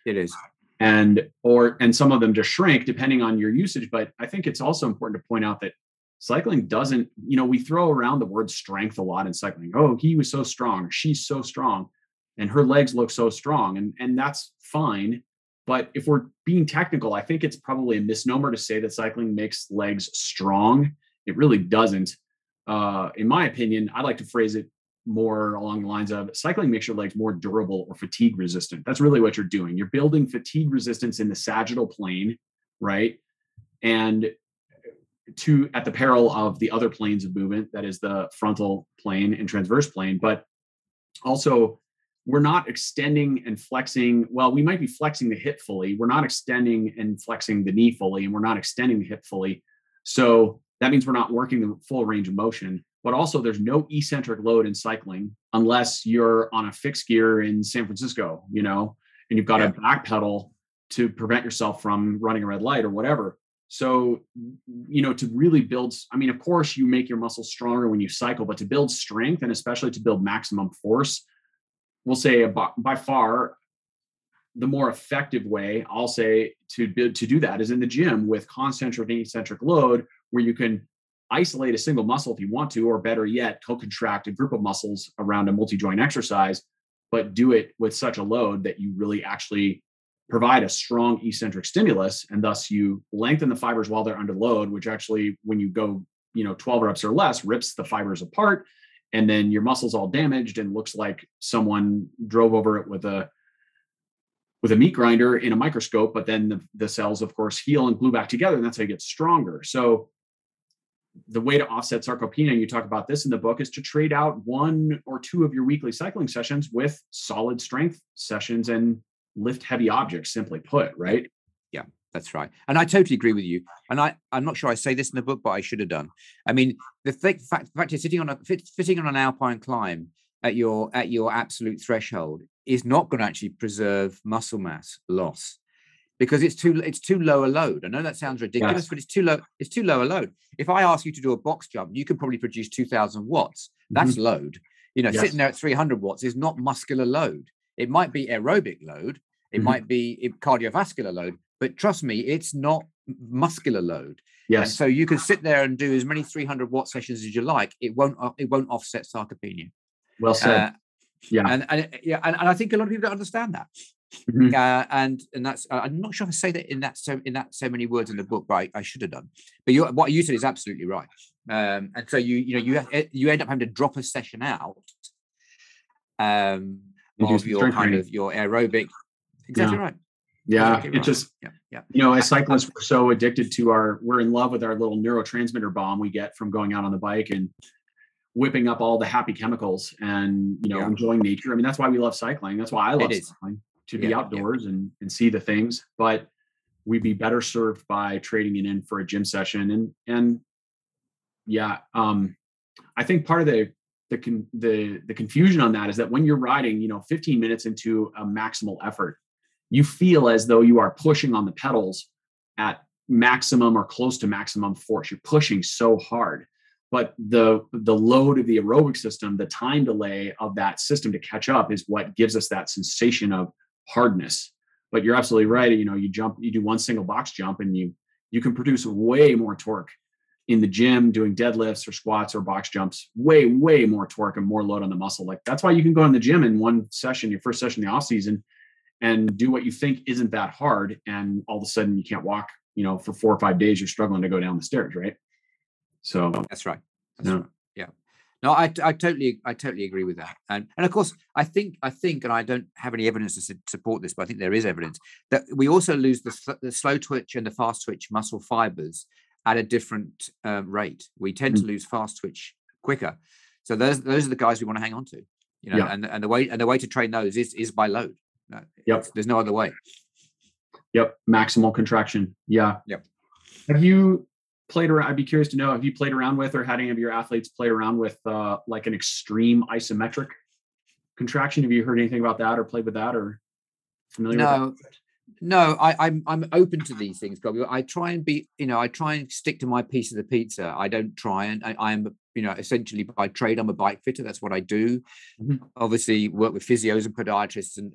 It is. And or and some of them just shrink depending on your usage. But I think it's also important to point out that cycling doesn't, you know, we throw around the word strength a lot in cycling. Oh, he was so strong, she's so strong, and her legs look so strong. And and that's fine. But if we're being technical, I think it's probably a misnomer to say that cycling makes legs strong. It really doesn't. Uh, in my opinion, I'd like to phrase it more along the lines of cycling makes your legs more durable or fatigue resistant. That's really what you're doing. You're building fatigue resistance in the sagittal plane, right? And to at the peril of the other planes of movement, that is the frontal plane and transverse plane, but also we're not extending and flexing. Well, we might be flexing the hip fully. We're not extending and flexing the knee fully, and we're not extending the hip fully. So that means we're not working the full range of motion but also there's no eccentric load in cycling unless you're on a fixed gear in San Francisco, you know, and you've got yeah. a back pedal to prevent yourself from running a red light or whatever. So, you know, to really build, I mean, of course, you make your muscles stronger when you cycle, but to build strength and especially to build maximum force, we'll say by far the more effective way, I'll say to to do that is in the gym with concentric and eccentric load, where you can isolate a single muscle if you want to, or better yet, co-contract a group of muscles around a multi-joint exercise, but do it with such a load that you really actually provide a strong eccentric stimulus, and thus you lengthen the fibers while they're under load, which actually, when you go, you know, 12 reps or less, rips the fibers apart, and then your muscles all damaged and looks like someone drove over it with a with a meat grinder in a microscope, but then the, the cells, of course, heal and glue back together, and that's how you get stronger. So the way to offset sarcopenia, you talk about this in the book, is to trade out one or two of your weekly cycling sessions with solid strength sessions and lift heavy objects, simply put, right? That's right. And I totally agree with you. And I, I'm not sure I say this in the book, but I should have done. I mean, the th- fact, the fact is sitting on a fitting on an alpine climb at your at your absolute threshold is not going to actually preserve muscle mass loss because it's too it's too low a load. I know that sounds ridiculous, yes. but it's too low. It's too low a load. If I ask you to do a box jump, you can probably produce two thousand watts. That's mm-hmm. load. You know, yes. sitting there at three hundred watts is not muscular load. It might be aerobic load. It mm-hmm. might be cardiovascular load, but trust me, it's not muscular load. Yes. And so you can sit there and do as many 300 watt sessions as you like. It won't. It won't offset sarcopenia. Well said. Uh, yeah. And, and yeah, and, and I think a lot of people don't understand that. Mm-hmm. Uh, and and that's uh, I'm not sure if I say that in that so in that so many words in the book, but I, I should have done. But you, what you said is absolutely right. Um, and so you you know you eh, you end up having to drop a session out um, of your kind training. of your aerobic. Exactly yeah. right. Yeah, it just yeah, yeah. You know, as cyclists, we're so addicted to our we're in love with our little neurotransmitter bomb we get from going out on the bike and whipping up all the happy chemicals and you know yeah. enjoying nature. I mean, that's why we love cycling. That's why I love cycling to yeah, be outdoors and, and see the things, but we'd be better served by trading it in for a gym session. And, and yeah, um, I think part of the, the, con- the, the confusion on that is that when you're riding, you know, 15 minutes into a maximal effort, you feel as though you are pushing on the pedals at maximum or close to maximum force. You're pushing so hard but the the load of the aerobic system the time delay of that system to catch up is what gives us that sensation of hardness. But you're absolutely right. You know, you jump, you do one single box jump, and you you can produce way more torque in the gym doing deadlifts or squats or box jumps. Way way more torque and more load on the muscle. Like that's why you can go in the gym in one session, your first session in the off season, and do what you think isn't that hard, and all of a sudden you can't walk. You know, for four or five days, you're struggling to go down the stairs, right? So that's right. That's no. right. No, I, I totally, I totally agree with that. And and of course, I think, I think, and I don't have any evidence to support this, but I think there is evidence that we also lose the, the slow twitch and the fast twitch muscle fibers at a different um, rate. We tend mm. to lose fast twitch quicker. So those those are the guys we want to hang on to. You know, yeah. and and the way and the way to train those is is by load. Yep. There's no other way. Yep. Maximal contraction. Yeah. Yep. Have you played around i'd be curious to know have you played around with or had any of your athletes play around with uh, like an extreme isometric contraction have you heard anything about that or played with that or familiar no no I, I'm I'm open to these things, probably. I try and be, you know, I try and stick to my piece of the pizza. I don't try and I, am you know, essentially by trade, I'm a bike fitter. That's what I do. Mm-hmm. Obviously, work with physios and podiatrists and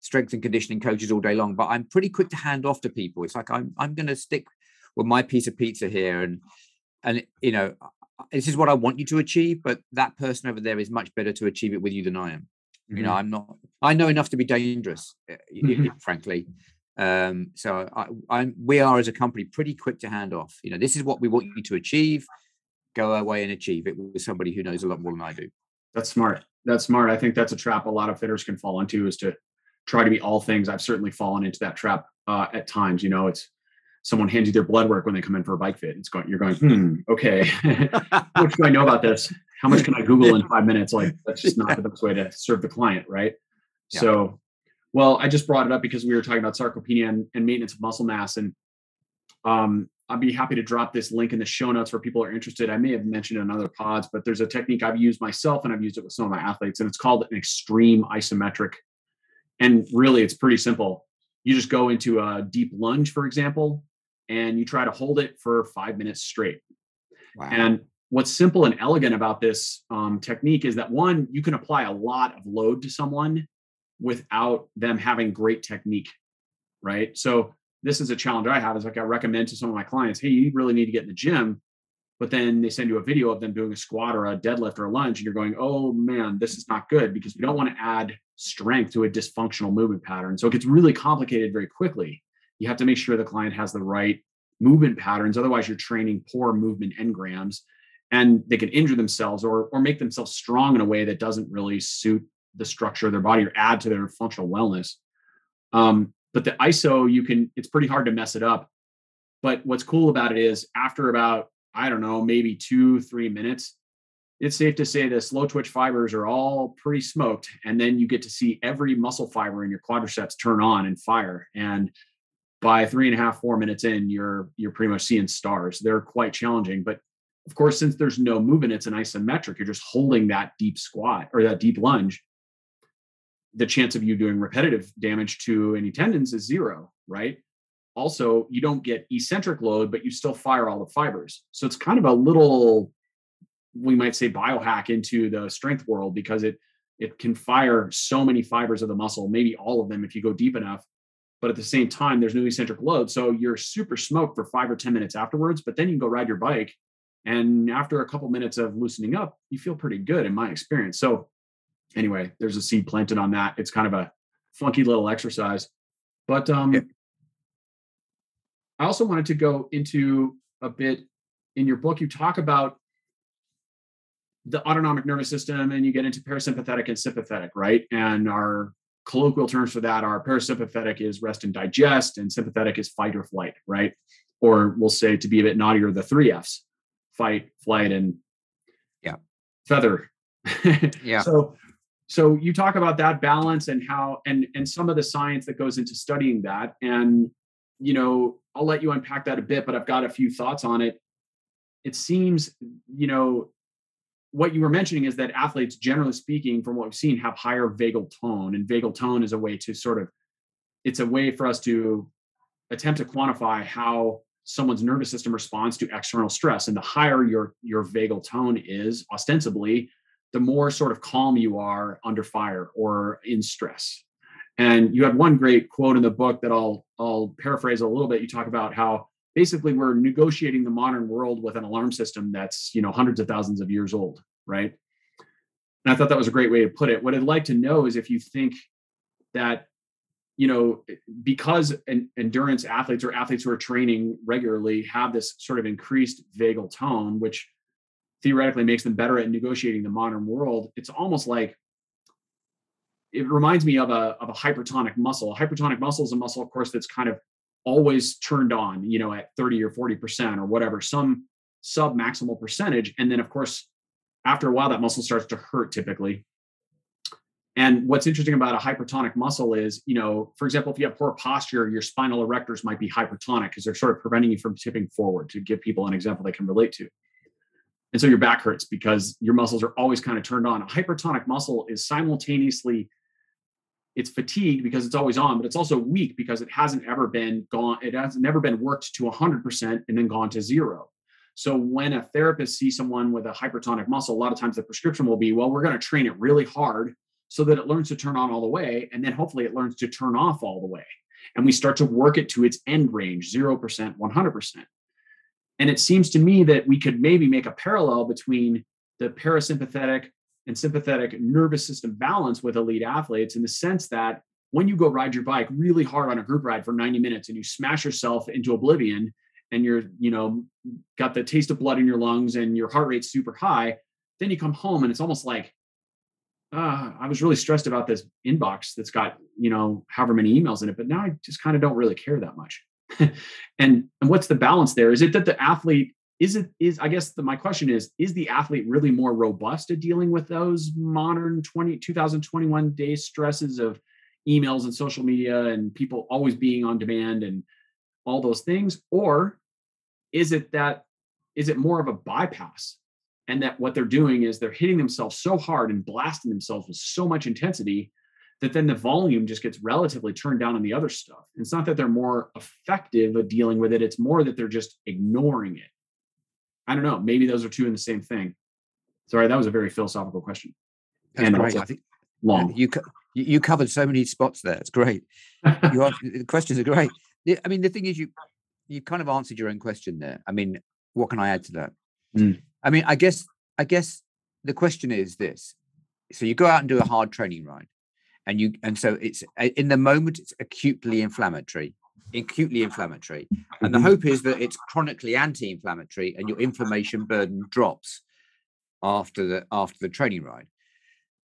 strength and conditioning coaches all day long. But I'm pretty quick to hand off to people. It's like I'm I'm going to stick with my piece of pizza here and and you know this is what i want you to achieve but that person over there is much better to achieve it with you than i am mm-hmm. you know mm-hmm. i'm not i know enough to be dangerous eh, mm-hmm. frankly um so I, i'm we are as a company pretty quick to hand off you know this is what we want you to achieve go away and achieve it with somebody who knows a lot more than i do That's smart. That's smart. I think that's a trap a lot of fitters can fall into is to try to be all things. I've certainly fallen into that trap uh, at times. You know, it's someone hands you their blood work when they come in for a bike fit. It's going, you're going, hmm, okay. How much do I know about this? How much can I Google in five minutes? Like that's just not the best way to serve the client, right? Yeah. So, well, I just brought it up because we were talking about sarcopenia and, and maintenance of muscle mass, and um, I'd be happy to drop this link in the show notes for people who are interested. I may have mentioned it in other pods, but there's a technique I've used myself and I've used it with some of my athletes, and it's called an extreme isometric. And really, it's pretty simple. You just go into a deep lunge, for example, and you try to hold it for five minutes straight. Wow. And what's simple and elegant about this um, technique is that one, you can apply a lot of load to someone without them having great technique, right? So this is a challenge I have is like I recommend to some of my clients, hey, you really need to get in the gym. But then they send you a video of them doing a squat or a deadlift or a lunge, and you're going, oh man, this is not good because we don't want to add strength to a dysfunctional movement pattern. So it gets really complicated very quickly. You have to make sure the client has the right movement patterns. Otherwise, you're training poor movement engrams and they can injure themselves or, or make themselves strong in a way that doesn't really suit the structure of their body or add to their functional wellness. Um, but the ISO, you can, it's pretty hard to mess it up. But what's cool about it is after about, I don't know, maybe two, three minutes, it's safe to say the slow twitch fibers are all pretty smoked. And then you get to see every muscle fiber in your quadriceps turn on and fire. And by three and a half, four minutes in, you're you're pretty much seeing stars. They're quite challenging. But of course, since there's no movement, it's an isometric. You're just holding that deep squat or that deep lunge the chance of you doing repetitive damage to any tendons is zero, right? Also, you don't get eccentric load, but you still fire all the fibers. So it's kind of a little, we might say, biohack into the strength world because it it can fire so many fibers of the muscle, maybe all of them if you go deep enough. But at the same time, there's no eccentric load. So you're super smoked for five or 10 minutes afterwards, but then you can go ride your bike. And after a couple minutes of loosening up, you feel pretty good in my experience. So anyway, there's a seed planted on that. It's kind of a funky little exercise. But um, yeah. I also wanted to go into a bit in your book. You talk about the autonomic nervous system and you get into parasympathetic and sympathetic, right? And our colloquial terms for that are parasympathetic is rest and digest, and sympathetic is fight or flight, right? Or we'll say to be a bit naughtier, the three F's fight, flight, and yeah, feather. yeah. So so you talk about that balance and how and and some of the science that goes into studying that and you know i'll let you unpack that a bit but i've got a few thoughts on it it seems you know what you were mentioning is that athletes generally speaking from what we've seen have higher vagal tone and vagal tone is a way to sort of it's a way for us to attempt to quantify how someone's nervous system responds to external stress and the higher your your vagal tone is ostensibly the more sort of calm you are under fire or in stress. And you had one great quote in the book that I'll I'll paraphrase a little bit. You talk about how basically we're negotiating the modern world with an alarm system that's you know hundreds of thousands of years old, right? And I thought that was a great way to put it. What I'd like to know is if you think that you know because an endurance athletes or athletes who are training regularly have this sort of increased vagal tone, which theoretically makes them better at negotiating the modern world, it's almost like it reminds me of a, of a hypertonic muscle. A hypertonic muscle is a muscle, of course, that's kind of always turned on, you know, at 30 or 40% or whatever, some sub maximal percentage. And then, of course, after a while, that muscle starts to hurt typically. And what's interesting about a hypertonic muscle is, you know, for example, if you have poor posture, your spinal erectors might be hypertonic because they're sort of preventing you from tipping forward to give people an example they can relate to. And so your back hurts because your muscles are always kind of turned on. A hypertonic muscle is simultaneously it's fatigued because it's always on, but it's also weak because it hasn't ever been gone. It has never been worked to 100% and then gone to zero. So when a therapist sees someone with a hypertonic muscle, a lot of times the prescription will be, well, we're going to train it really hard so that it learns to turn on all the way. And then hopefully it learns to turn off all the way. And we start to work it to its end range, 0%, 100%. And it seems to me that we could maybe make a parallel between the parasympathetic and sympathetic nervous system balance with elite athletes in the sense that when you go ride your bike really hard on a group ride for 90 minutes and you smash yourself into oblivion and you're, you know, got the taste of blood in your lungs and your heart rate's super high, then you come home and it's almost like uh, I was really stressed about this inbox that's got, you know, however many emails in it, but now I just kind of don't really care that much. and and what's the balance there? Is it that the athlete is it is I guess the, my question is is the athlete really more robust at dealing with those modern 20 2021 day stresses of emails and social media and people always being on demand and all those things or is it that is it more of a bypass and that what they're doing is they're hitting themselves so hard and blasting themselves with so much intensity that then the volume just gets relatively turned down on the other stuff. It's not that they're more effective at dealing with it, it's more that they're just ignoring it. I don't know. Maybe those are two in the same thing. Sorry, that was a very philosophical question. That's and great. I think long. You you covered so many spots there. It's great. you are, the questions are great. I mean, the thing is, you you kind of answered your own question there. I mean, what can I add to that? Mm. I mean, I guess I guess the question is this: so you go out and do a hard training ride, and you and so it's in the moment it's acutely inflammatory, acutely inflammatory, and the mm-hmm. hope is that it's chronically anti-inflammatory, and your inflammation burden drops after the after the training ride.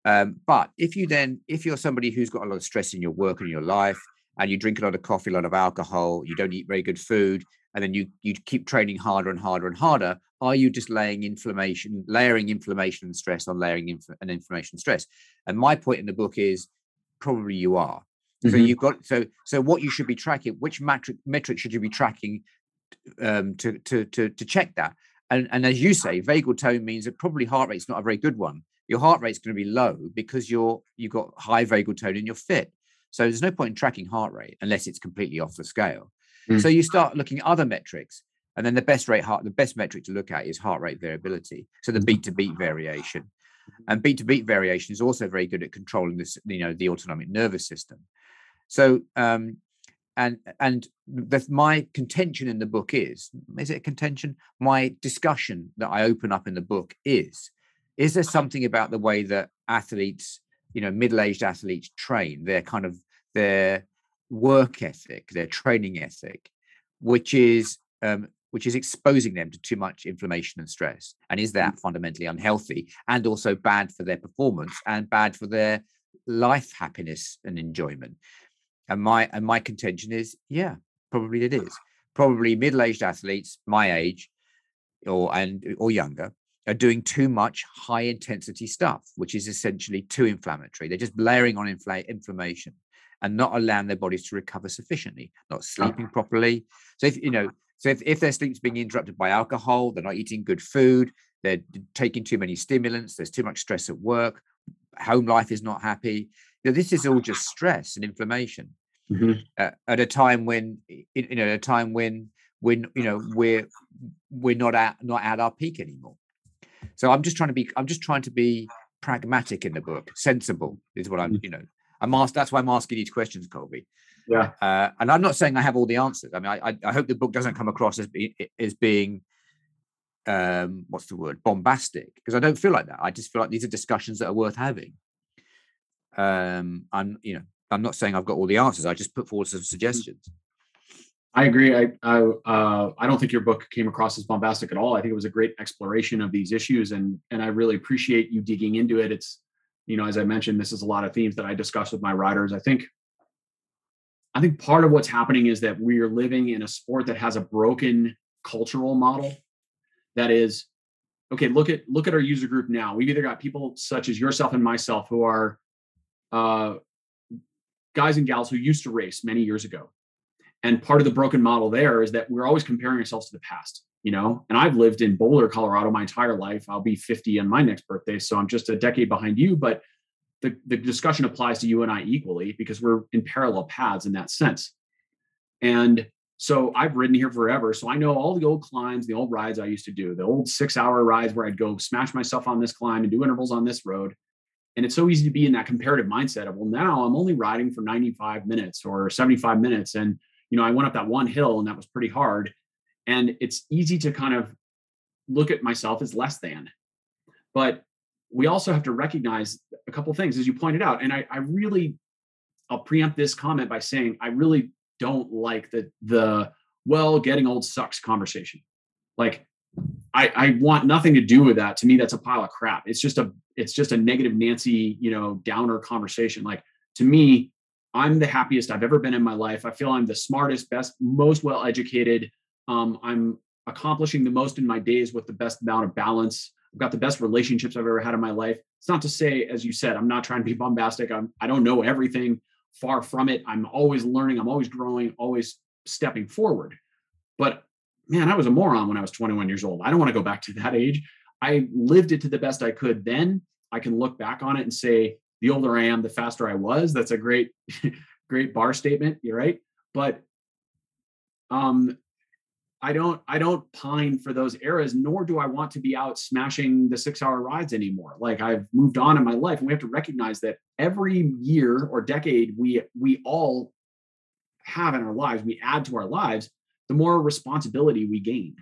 Um, but if you then, if you're somebody who's got a lot of stress in your work and your life, and you drink a lot of coffee, a lot of alcohol, you don't eat very good food, and then you you keep training harder and harder and harder, are you just laying inflammation, layering inflammation and stress on layering inf- an inflammation stress? And my point in the book is probably you are. Mm-hmm. So you've got so so what you should be tracking, which metric metric should you be tracking um, to to to to check that? And and as you say, vagal tone means that probably heart rate's not a very good one. Your heart rate's going to be low because you're you've got high vagal tone and you're fit. So there's no point in tracking heart rate unless it's completely off the scale. Mm. So you start looking at other metrics. And then the best rate heart, the best metric to look at is heart rate variability. So the beat to beat variation. And beat to beat variation is also very good at controlling this, you know, the autonomic nervous system. So um, and and the, my contention in the book is is it a contention my discussion that i open up in the book is is there something about the way that athletes you know middle-aged athletes train their kind of their work ethic their training ethic which is um, which is exposing them to too much inflammation and stress. And is that mm. fundamentally unhealthy and also bad for their performance and bad for their life happiness and enjoyment? And my and my contention is, yeah, probably it is. Probably middle-aged athletes my age or and or younger are doing too much high intensity stuff, which is essentially too inflammatory. They're just layering on infl- inflammation and not allowing their bodies to recover sufficiently, not sleeping properly. So if you know, so if, if their sleep's being interrupted by alcohol, they're not eating good food, they're taking too many stimulants, there's too much stress at work, home life is not happy. You know, this is all just stress and inflammation mm-hmm. uh, at a time when you know, at a time when when you know we're we're not at not at our peak anymore. So I'm just trying to be I'm just trying to be pragmatic in the book, sensible is what I'm. Mm. You know, I'm asked. That's why I'm asking these questions, Colby. Yeah. Uh, and I'm not saying I have all the answers. I mean, I, I hope the book doesn't come across as, be, as being, um, what's the word, bombastic, because I don't feel like that. I just feel like these are discussions that are worth having. Um, I'm, you know, I'm not saying I've got all the answers. I just put forward some suggestions. I agree. I I, uh, I don't think your book came across as bombastic at all. I think it was a great exploration of these issues, and and I really appreciate you digging into it. It's, you know, as I mentioned, this is a lot of themes that I discuss with my riders. I think I think part of what's happening is that we are living in a sport that has a broken cultural model that is okay look at look at our user group now we've either got people such as yourself and myself who are uh, guys and gals who used to race many years ago and part of the broken model there is that we're always comparing ourselves to the past you know and i've lived in boulder colorado my entire life i'll be 50 on my next birthday so i'm just a decade behind you but the, the discussion applies to you and I equally because we're in parallel paths in that sense. And so I've ridden here forever. So I know all the old climbs, the old rides I used to do, the old six hour rides where I'd go smash myself on this climb and do intervals on this road. And it's so easy to be in that comparative mindset of, well, now I'm only riding for 95 minutes or 75 minutes. And, you know, I went up that one hill and that was pretty hard. And it's easy to kind of look at myself as less than. But we also have to recognize a couple things, as you pointed out. And I, I really, I'll preempt this comment by saying I really don't like the the well, getting old sucks conversation. Like, I, I want nothing to do with that. To me, that's a pile of crap. It's just a it's just a negative Nancy, you know, downer conversation. Like to me, I'm the happiest I've ever been in my life. I feel I'm the smartest, best, most well educated. Um, I'm accomplishing the most in my days with the best amount of balance. I've got the best relationships I've ever had in my life. It's not to say, as you said, I'm not trying to be bombastic. I'm I don't know everything. Far from it. I'm always learning. I'm always growing. Always stepping forward. But man, I was a moron when I was 21 years old. I don't want to go back to that age. I lived it to the best I could then. I can look back on it and say, the older I am, the faster I was. That's a great, great bar statement. You're right. But um, I don't I don't pine for those eras, nor do I want to be out smashing the six hour rides anymore. Like I've moved on in my life, and we have to recognize that every year or decade we we all have in our lives, we add to our lives, the more responsibility we gain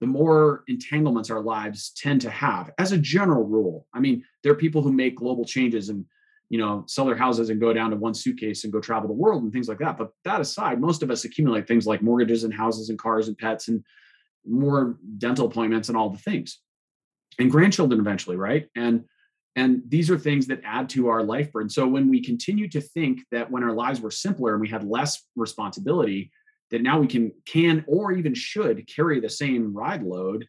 the more entanglements our lives tend to have as a general rule. I mean, there are people who make global changes and you know sell their houses and go down to one suitcase and go travel the world and things like that. But that aside, most of us accumulate things like mortgages and houses and cars and pets and more dental appointments and all the things. And grandchildren eventually, right? And and these are things that add to our life burden. So when we continue to think that when our lives were simpler and we had less responsibility, that now we can can or even should carry the same ride load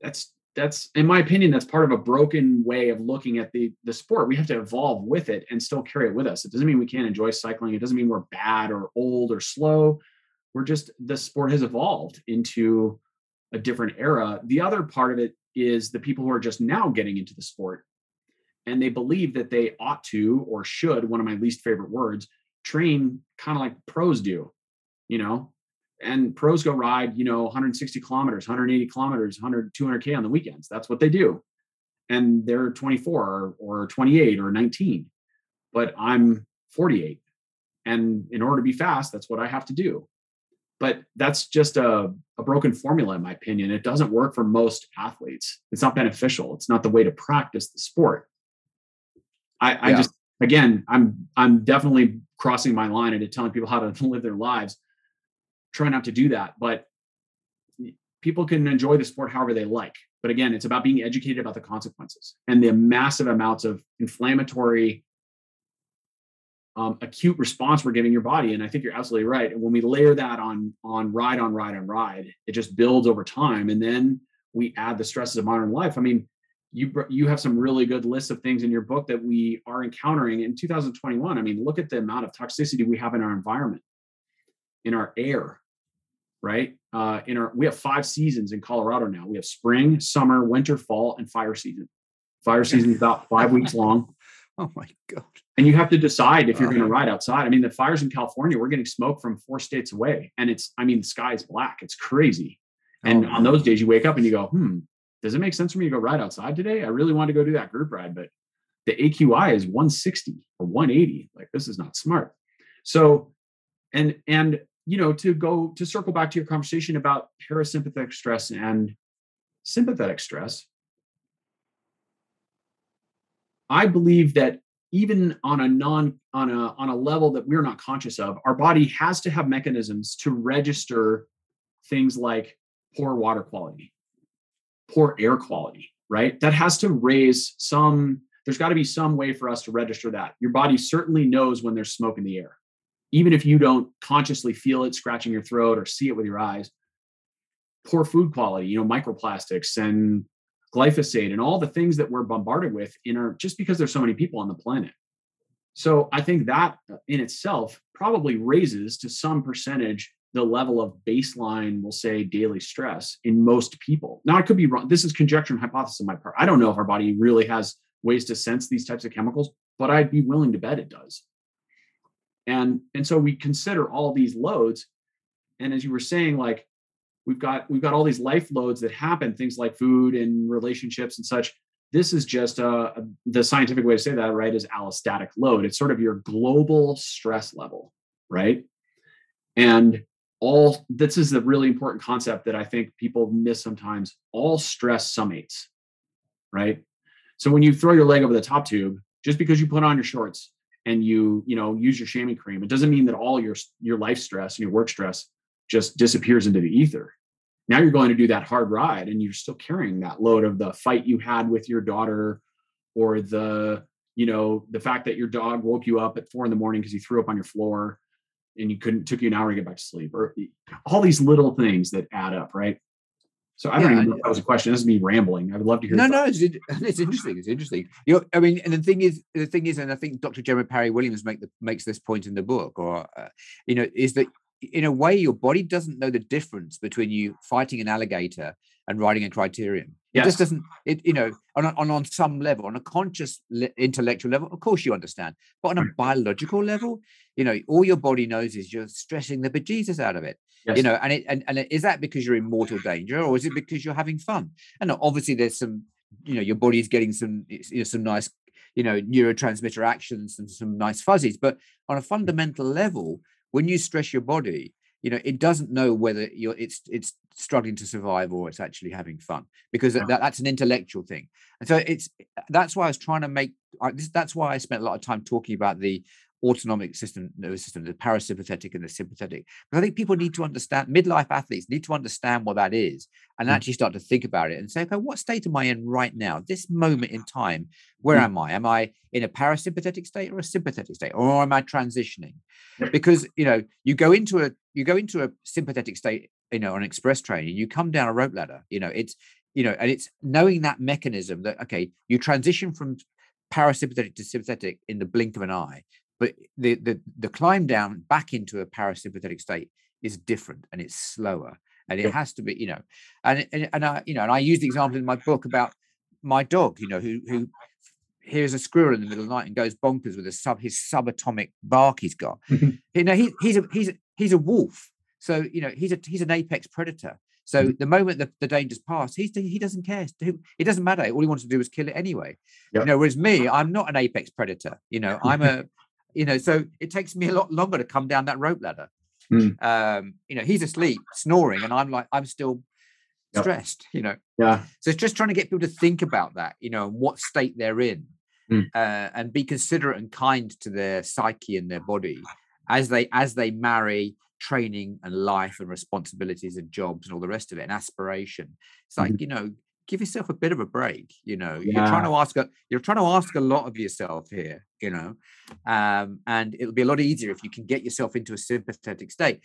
that's that's in my opinion that's part of a broken way of looking at the the sport. We have to evolve with it and still carry it with us. It doesn't mean we can't enjoy cycling. It doesn't mean we're bad or old or slow. We're just the sport has evolved into a different era. The other part of it is the people who are just now getting into the sport and they believe that they ought to or should one of my least favorite words train kind of like pros do you know, and pros go ride, you know, 160 kilometers, 180 kilometers, 100, 200K on the weekends. That's what they do. And they're 24 or, or 28 or 19, but I'm 48. And in order to be fast, that's what I have to do. But that's just a, a broken formula, in my opinion. It doesn't work for most athletes. It's not beneficial. It's not the way to practice the sport. I, yeah. I just again, I'm I'm definitely crossing my line into telling people how to live their lives try not to do that. But people can enjoy the sport however they like. But again, it's about being educated about the consequences and the massive amounts of inflammatory, um, acute response we're giving your body. And I think you're absolutely right. And when we layer that on on ride on ride on ride, it just builds over time. And then we add the stresses of modern life. I mean, you you have some really good lists of things in your book that we are encountering in 2021. I mean, look at the amount of toxicity we have in our environment, in our air, right? Uh, in our we have five seasons in Colorado now. We have spring, summer, winter, fall, and fire season. Fire season is about five weeks long. Oh my god! And you have to decide if you're going to uh-huh. ride outside. I mean, the fires in California, we're getting smoke from four states away, and it's I mean, the sky is black. It's crazy. And oh, on those days, you wake up and you go, hmm, does it make sense for me to go ride outside today? I really want to go do that group ride, but the AQI is 160 or 180. Like this is not smart. So, and and you know, to go to circle back to your conversation about parasympathetic stress and sympathetic stress, I believe that even on a non on a on a level that we're not conscious of, our body has to have mechanisms to register things like poor water quality, poor air quality, right? That has to raise some there's got to be some way for us to register that. Your body certainly knows when there's smoke in the air even if you don't consciously feel it scratching your throat or see it with your eyes poor food quality you know microplastics and glyphosate and all the things that we're bombarded with in our just because there's so many people on the planet. So i think that uh, in itself probably raises to some percentage the level of baseline we'll say daily stress in most people. Now i could be wrong. This is conjecture and hypothesis on my part. I don't know if our body really has ways to sense these types of chemicals but i'd be willing to bet it does and and so we consider all these loads. And as you were saying like we've got we've got all these life loads that happen things like food and relationships and such. This is just uh, the scientific way to say that right is allostatic load. It's sort of your global stress level right? And all this is a really important concept that i think people miss sometimes. All stress summates right? So when you throw your leg over the top tube just because you put on your shorts and you you know use your chamois cream it doesn't mean that all your your life stress and your work stress just disappears into the ether. Now you're going to do that hard ride and you're still carrying that load of the fight you had with your daughter or the you know the fact that your dog woke you up at four in the morning because he threw up on your floor and you couldn't took you an hour to get back to sleep or all these little things that add up right so i don't Yeah, even know if that was a question this is me rambling i would love to hear No, no, it's, it's interesting. It's interesting. You, I mean, and the thing is, the thing is, and I think Dr. Gemma Parry Williams make the, makes this point in the book, or uh, you know, is that in a way your body doesn't know the difference between you fighting an alligator and riding a criterium. It Yes. just doesn't. It you know, on on on some level, on a conscious le- intellectual level, of course you understand, but on a biological level, you know, all your body knows is you're stressing the bejesus out of it Yes. you know and it and, and is that because you're in mortal danger or is it because you're having fun? And obviously there's some you know your body's getting some you know some nice you know neurotransmitter actions and some nice fuzzies but on a fundamental level when you stress your body you know it doesn't know whether you're it's it's struggling to survive or it's actually having fun because that, that's an intellectual thing. And so it's that's why i was trying to make I, this, that's why i spent a lot of time talking about the autonomic system nervous system the parasympathetic and the sympathetic but I think people need to understand, midlife athletes need to understand what that is and Mm. actually start to think about it and say, okay, what state am I in right now? This moment in time, where Mm. am I? Am I in a parasympathetic state or a sympathetic state? Or am I transitioning? Because you know, you go into a you go into a sympathetic state, you know, on express training, you come down a rope ladder, you know, it's you know, and it's knowing that mechanism that okay, you transition from parasympathetic to sympathetic in the blink of an eye but the the the climb down back into a parasympathetic state is different and it's slower and it has to be you know and and, and I you know and I use the example in my book about my dog you know who who hears a squirrel in the middle of the night and goes bonkers with a sub his subatomic bark he's got you know he, he's a he's a, he's a wolf so you know he's a he's an apex predator so Mhm. the moment the, the danger's passed, he's he doesn't care. It doesn't matter. All he wants to do is kill it anyway. Yep. You know, whereas me, I'm not an apex predator. You know, I'm a you know, so it takes me a lot longer to come down that rope ladder. Mm. Um, you know, he's asleep, snoring, and I'm like, I'm still Yep. stressed, you know. yeah So it's just trying to get people to think about that, you know, and what state they're in, Mm. uh, and be considerate and kind to their psyche and their body as they as they marry training and life and responsibilities and jobs and all the rest of it and aspiration. It's like you know, give yourself a bit of a break. You know, you're trying to ask a you're trying to ask a lot of yourself here. You know, um, and it'll be a lot easier if you can get yourself into a sympathetic state.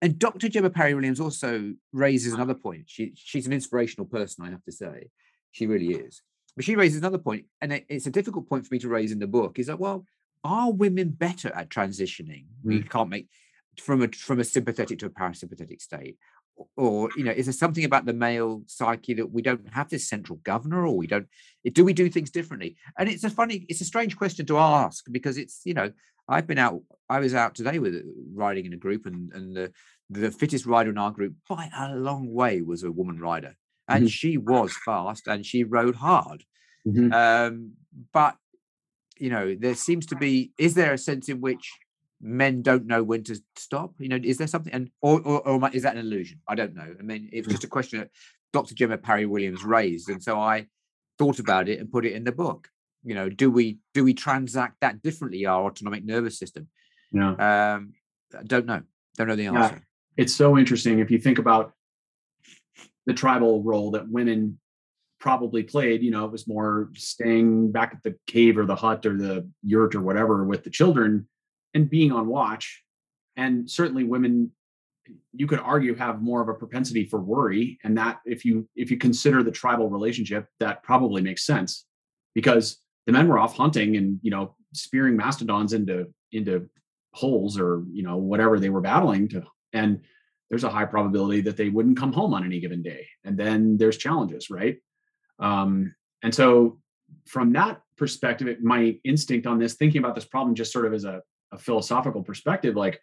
And Dr. Gemma Parry Williams also raises another point. She she's an inspirational person, I have to say. She really is. But she raises another point, and it- it's a difficult point for me to raise in the book. Is that well, are women better at transitioning? We can't make from a from a sympathetic to a parasympathetic state, or, you know, is there something about the male psyche that we don't have this central governor, or we don't? Do we do things differently? And it's a funny, it's a strange question to ask because it's you know, I've been out. I was out today with riding in a group, and and the the fittest rider in our group by a long way was a woman rider, and Mhm. she was fast and she rode hard. Mhm. Um, but you know, there seems to be. Is there a sense in which men don't know when to stop? You know, is there something, and or or, or is that an illusion? I don't know. I mean, it's just a question that Dr. Gemma Parry Williams raised, and so I thought about it and put it in the book. You know, do we do we transact that differently? Our autonomic nervous system. yeah Um, I don't know. Don't know the Yeah. answer. it's so interesting if you think about the tribal role that women probably played you know it was more staying back at the cave or the hut or the yurt or whatever with the children and being on watch and certainly women you could argue have more of a propensity for worry and that if you if you consider the tribal relationship that probably makes sense. Because the men were off hunting and you know spearing mastodons into into holes or you know whatever they were battling to and there's a high probability that they wouldn't come home on any given day and then there's challenges right? Um, and so from that perspective it, my instinct on this thinking about this problem just sort of as a, a philosophical perspective like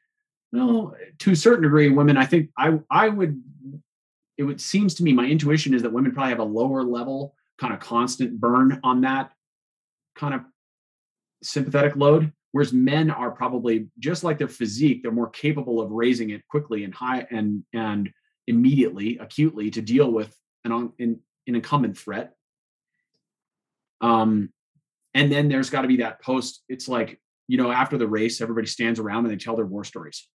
well to a certain degree women i think i i would it would seems to me my intuition is that women probably have a lower level kind of constant burn on that kind of sympathetic load whereas men are probably just like their physique they're more capable of raising it quickly and high and and immediately acutely to deal with an on, an, an incumbent threat. Um and then there's got to be that post it's like you know after the race everybody stands around and they tell their war stories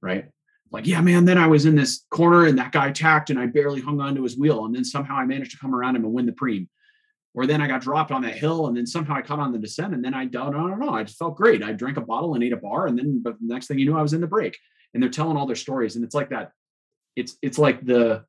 right like yeah man then i was in this corner and that guy attacked and i barely hung onto his wheel and then somehow i managed to come around him and win the prime or then I got dropped on that hill and then somehow I caught on the descent and then I don't, I don't know. I just felt great. I drank a bottle and ate a bar and then but the next thing you knew I was in the break and they're telling all their stories and it's like that. It's it's like the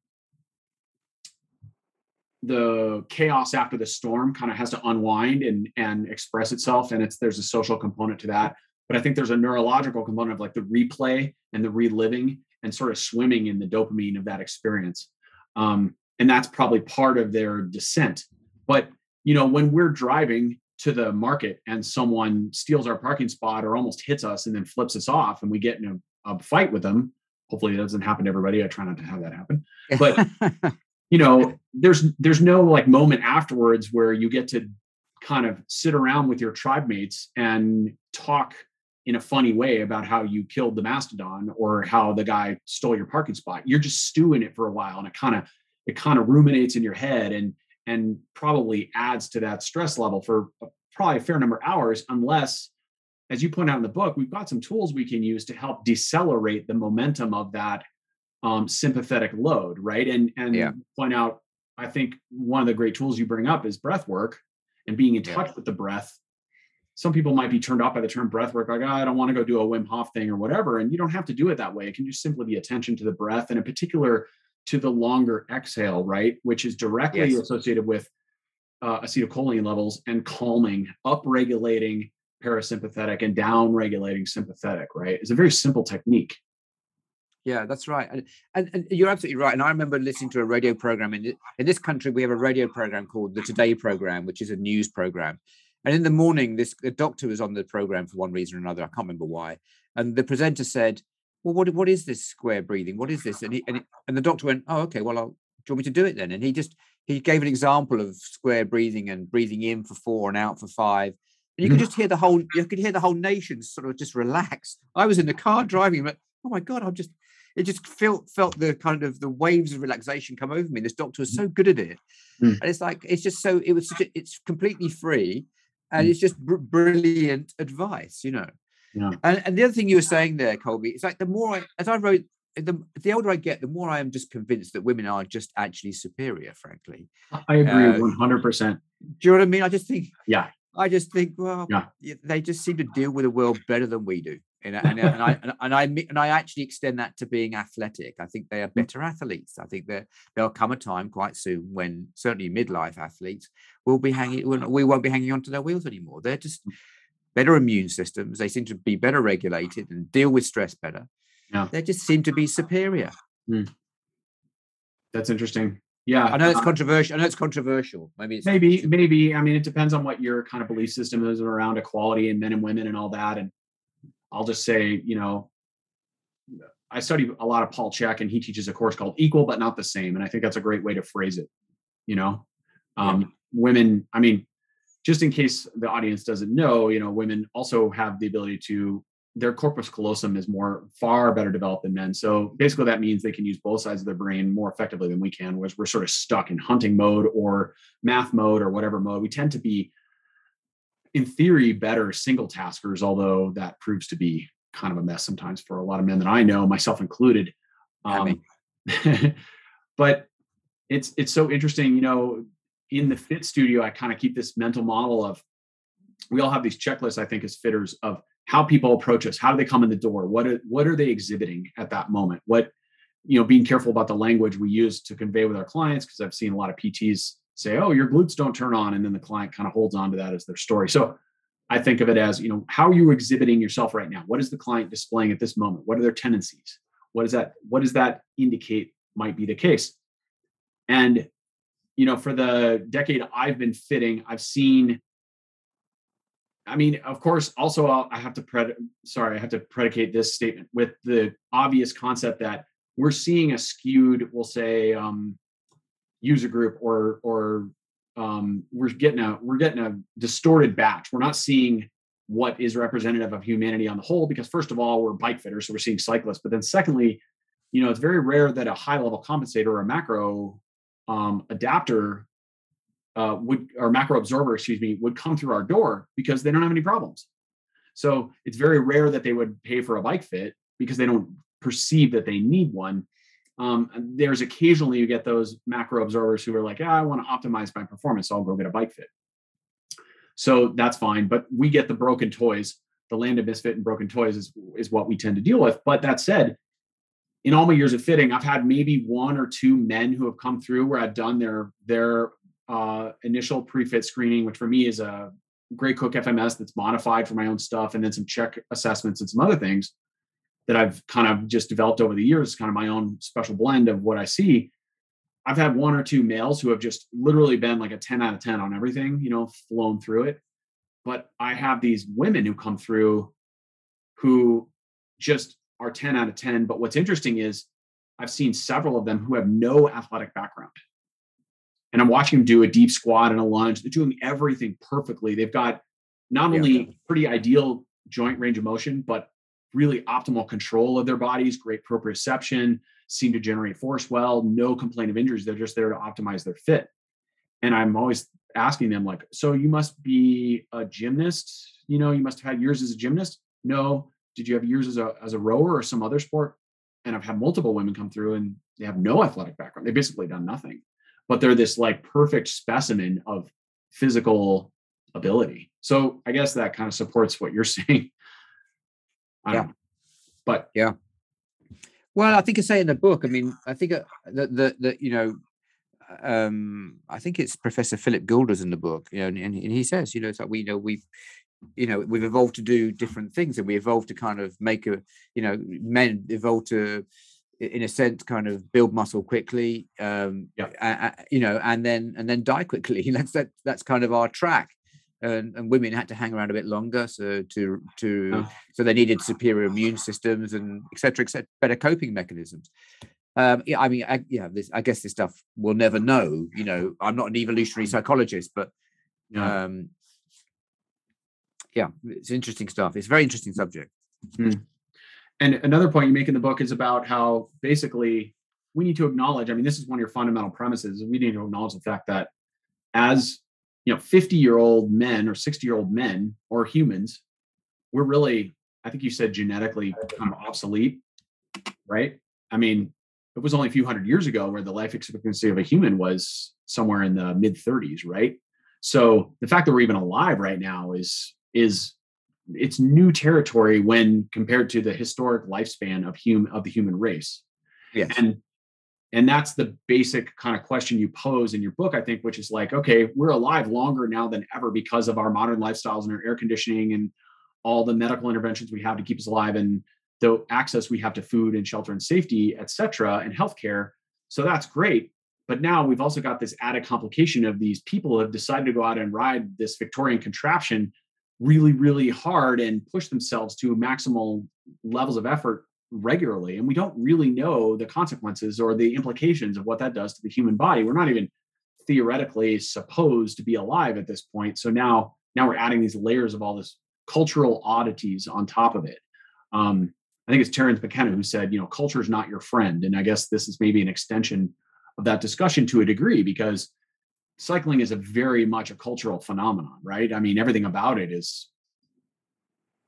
the chaos after the storm kind of has to unwind and and express itself and it's there's a social component to that. But i think there's a neurological component of like the replay and the reliving and sort of swimming in the dopamine of that experience. Um, and that's probably part of their descent. But you know when we're driving to the market and someone steals our parking spot or almost hits us and then flips us off and we get in a, a fight with them hopefully it doesn't happen to everybody i try not to have that happen but you know there's there's no like moment afterwards where you get to kind of sit around with your tribe mates and talk in a funny way about how you killed the mastodon or how the guy stole your parking spot. You're just stewing it for a while and it kind of it kind of ruminates in your head and and probably adds to that stress level for probably a fair number of hours unless as you point out in the book we've got some tools we can use to help decelerate the momentum of that um, sympathetic load, right? And and Yeah. point out, I think one of the great tools you bring up is breath work and being in Yeah. touch with the breath. Some people might be turned off by the term breath work, like, "Oh, I don't want to go do a Wim Hof thing or whatever. And you don't have to do it that way. It can just simply be attention to the breath and in particular to the longer exhale, right? Which is directly Yes. associated with uh, acetylcholine levels and calming, up-regulating parasympathetic and down-regulating sympathetic, right? It's a very simple technique. Yeah, that's right. And, and and you're absolutely right. And I remember listening to a radio program in in this country. We have a radio program called the Today program, which is a news program. And in the morning, this doctor was on the program for one reason or another. I can't remember why. And the presenter said, "Well, what what is this square breathing? What is this?" And he and, he, and the doctor went, "Oh, okay. Well, I'll, do you want me to do it then?" And he just he gave an example of square breathing and breathing in for four and out for five. And you could Mhm. just hear the whole you could hear the whole nation sort of just relax. I was in the car driving, but oh my god, I'm just it just felt felt the kind of the waves of relaxation come over me. This doctor was so good at it, Mm. and it's like it's just so it was such a, it's completely free, and Mm. it's just br- brilliant advice, you know. Yeah. And and the other thing you were saying there, Colby, it's like the more I as I wrote. The, the older I get, the more I am just convinced that women are just actually superior, frankly. I agree Uh, 100%. Do you know what I mean? I just think, Yeah. I just think, well, Yeah. they just seem to deal with the world better than we do, and, I- and, I- and I and, I and I actually extend that to being athletic. I think they are mm. better athletes. I think that there'll come a time quite soon when certainly midlife athletes will be hanging. We won't be hanging onto their wheels anymore. They're just mm. better immune systems. They seem to be better regulated and deal with stress better. Yeah. They just seem to be superior. Mm. That's interesting. Yeah. I know it's uh, controversial. I know it's controversial. Maybe it's maybe, maybe. I mean, it depends on what your kind of belief system is around equality and men and women and all that. And I'll just say, you know, I study a lot of Paul Chek, and he teaches a course called Equal but Not the Same, and I think that's a great way to phrase it. You know, um, women. I mean, just in case the audience doesn't know, you know, women also have the ability to. Their corpus callosum is more far better developed than men. So basically, that means they can use both sides of their brain more effectively than we can. Whereas we're sort of stuck in hunting mode or math mode or whatever mode. We tend to be, in theory, better single taskers, although that proves to be kind of a mess sometimes for a lot of men that I know, myself included. Um, but it's it's so interesting, you know. In the fit studio, I kind of keep this mental model of we all have these checklists. I think as fitters of how people approach us, how do they come in the door, what are what are they exhibiting at that moment, what you know, being careful about the language we use to convey with our clients because I've seen a lot of PTs say, "Oh, your glutes don't turn on," and then the client kind of holds on to that as their story. So I think of it as, you know, how are you exhibiting yourself right now? What is the client displaying at this moment? What are their tendencies? What does that what does that indicate might be the case? And you know, for the decade I've been fitting, I've seen I mean, of course, also I'll, I have to pred sorry, I have to predicate this statement with the obvious concept that we're seeing a skewed, we'll say, um, user group or or um, we're getting a we're getting a distorted batch. We're not seeing what is representative of humanity on the whole because first of all we're bike fitters so we're seeing cyclists but then secondly you know it's very rare that a high level compensator or a macro um, adapter uh, would or macro absorber excuse me would come through our door because they don't have any problems so it's very rare that they would pay for a bike fit because they don't perceive that they need one Um, there's occasionally you get those macro observers who are like, yeah, I want to optimize my performance, so I'll go get a bike fit. So that's fine, but we get the broken toys. The land of misfit and broken toys is is what we tend to deal with. But that said, in all my years of fitting, I've had maybe one or two men who have come through where I've done their their uh, initial pre-fit screening, which for me is a Gray Cook FMS that's modified for my own stuff, and then some Chek assessments and some other things that I've kind of just developed over the years, kind of my own special blend of what I see. I've had one or two males who have just literally been like a 10 out of 10 on everything, you know, flown through it. But I have these women who come through who just are 10 out of 10. But what's interesting is I've seen several of them who have no athletic background. And I'm watching them do a deep squat and a lunge. They're doing everything perfectly. They've got not only yeah. pretty ideal joint range of motion, but really optimal control of their bodies, great proprioception, seem to generate force well, no complaint of injuries. They're just there to optimize their fit. And I'm always asking them, like, so you must be a gymnast, you know, you must have had years as a gymnast. No, did you have years as a as a rower or some other sport? And I've had multiple women come through and they have no athletic background. They've basically done nothing, but they're this like perfect specimen of physical ability. So I guess that kind of supports what you're saying. Yeah. But yeah. Well, I think I say in the book. I mean, I think that that that you know, um, I think it's Professor Philip Gilders in the book. You know, and, and he says, you know, it's like we you know we've you know we've evolved to do different things and we evolved to kind of make a you know men evolved to in a sense kind of build muscle quickly um yeah. you know and then and then die quickly that's that that's kind of our track and, and women had to hang around a bit longer so to to oh. so they needed superior immune systems and etc etc better coping mechanisms um yeah i mean I, yeah this i guess this stuff we'll never know you know i'm not an evolutionary psychologist but yeah. um yeah, it's interesting stuff. It's very interesting subject. Mm. And another point you make in the book is about how basically we need to acknowledge. I mean, this is one of your fundamental premises. We need to acknowledge the fact that as you know, 50 year old men or 60 year old men or humans, we're really, I think you said genetically kind of obsolete, right? I mean, it was only a few hundred years ago where the life expectancy of a human was somewhere in the mid 30s, right? So the fact that we're even alive right now is is it's new territory when compared to the historic lifespan of human of the human race. Yes. And and that's the basic kind of question you pose in your book, I think, which is like, okay, we're alive longer now than ever because of our modern lifestyles and our air conditioning and all the medical interventions we have to keep us alive and the access we have to food and shelter and safety, et cetera, and healthcare. So that's great. But now we've also got this added complication of these people have decided to go out and ride this Victorian contraption really, really hard and push themselves to maximal levels of effort regularly. And we don't really know the consequences or the implications of what that does to the human body. We're not even theoretically supposed to be alive at this point. So now, now we're adding these layers of all this cultural oddities on top of it. Um, I think it's Terence McKenna who said, you know, culture is not your friend. And I guess this is maybe an extension of that discussion to a degree because cycling is a very much a cultural phenomenon, right? I mean, everything about it is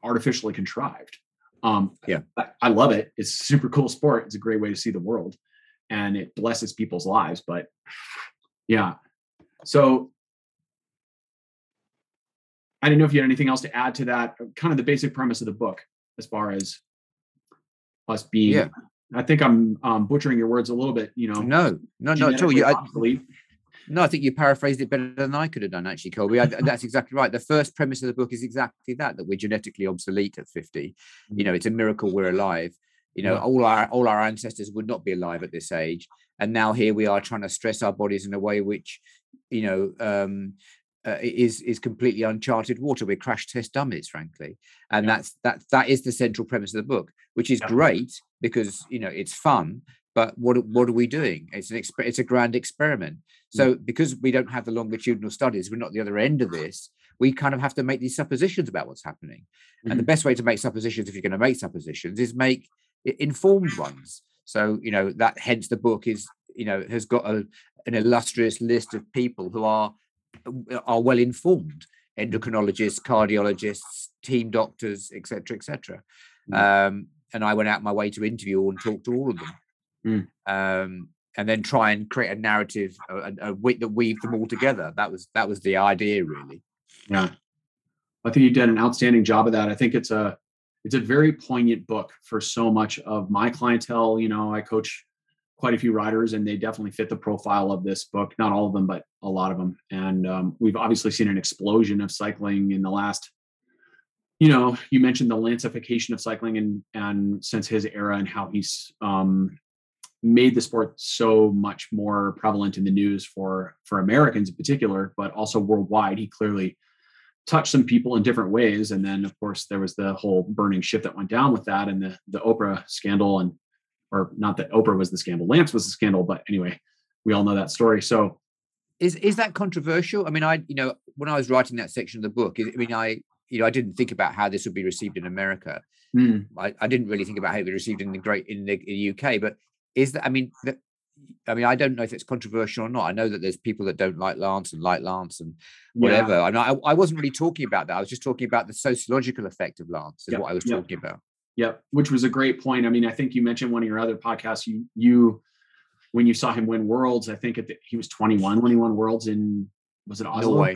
artificially contrived. Um, yeah, I, love it. It's a super cool sport. It's a great way to see the world, and it blesses people's lives. But yeah, so I didn't know if you had anything else to add to that. Kind of the basic premise of the book, as far as us being. Yeah. I think I'm um, butchering your words a little bit. You know, no, no, no, at all. You, I, no, I think you paraphrased it better than I could have done, actually, Colby. I, that's exactly right. The first premise of the book is exactly that: that we're genetically obsolete at fifty. You know, it's a miracle we're alive. You know, yeah. all our all our ancestors would not be alive at this age, and now here we are trying to stress our bodies in a way which, you know, um, uh, is is completely uncharted water. We're crash test dummies, frankly, and yeah. that's that that is the central premise of the book, which is yeah. great because you know it's fun, but what what are we doing? It's an exp- it's a grand experiment. Mm. So because we don't have the longitudinal studies, we're not the other end of this. We kind of have to make these suppositions about what's happening. Mm-hmm. And the mm-hmm. best way to make suppositions, if you're going to make suppositions, is make informed ones. So you know that hence the book is you know has got a, an illustrious list of people who are are well informed endocrinologists, cardiologists, team doctors, etc., etc. Um, and I went out my way to interview and talk to all of them. Mm. um, and then try and create a narrative a, a, a that weave them all together. That was that was the idea, really. Yeah, I think you did an outstanding job of that. I think it's a it's a very poignant book for so much of my clientele. You know, I coach quite a few riders, and they definitely fit the profile of this book. Not all of them, but a lot of them. And um, we've obviously seen an explosion of cycling in the last. You know, you mentioned the lancification of cycling, and and since his era, and how he's um, made the sport so much more prevalent in the news for for Americans in particular, but also worldwide. He clearly touched some people in different ways. And then, of course, there was the whole burning ship that went down with that, and the the Oprah scandal, and or not that Oprah was the scandal, Lance was the scandal, but anyway, we all know that story. So, is is that controversial? I mean, I you know when I was writing that section of the book, I mean, I you know I didn't think about how this would be received in America. mm, I, I didn't really think about how it would be received in the great in the, in the UK. But is that? I mean, the, I mean, I don't know if it's controversial or not. I know that there's people that don't like Lance and like Lance and yeah, whatever. I, mean, I, I wasn't really talking about that. I was just talking about the sociological effect of Lance, is Yep, what I was yep. talking about. Yep, which was a great point. I mean, I think you mentioned one of your other podcasts. You you when you saw him win worlds, I think at the, he was 21 when he won worlds in was it Oslo? Norway,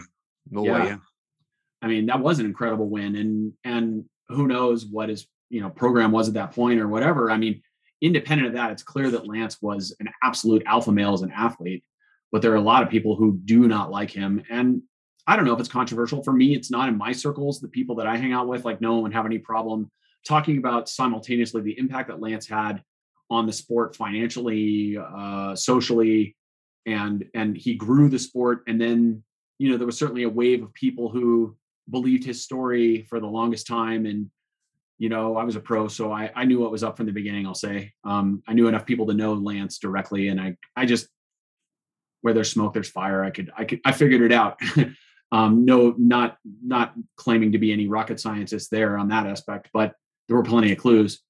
Norway, Yeah. yeah. I mean, that was an incredible win, and and who knows what his you know program was at that point or whatever. I mean, independent of that, it's clear that Lance was an absolute alpha male as an athlete, but there are a lot of people who do not like him, and I don't know if it's controversial for me. It's not in my circles. The people that I hang out with, like, no one have any problem talking about simultaneously the impact that Lance had on the sport financially, uh, socially, and and he grew the sport. And then you know there was certainly a wave of people who believed his story for the longest time. And you know I was a pro, so I I knew what was up from the beginning. I'll say um, I knew enough people to know Lance directly, and I I just where there's smoke, there's fire. I could I could I figured it out. um, no, not not claiming to be any rocket scientist there on that aspect, but there were plenty of clues.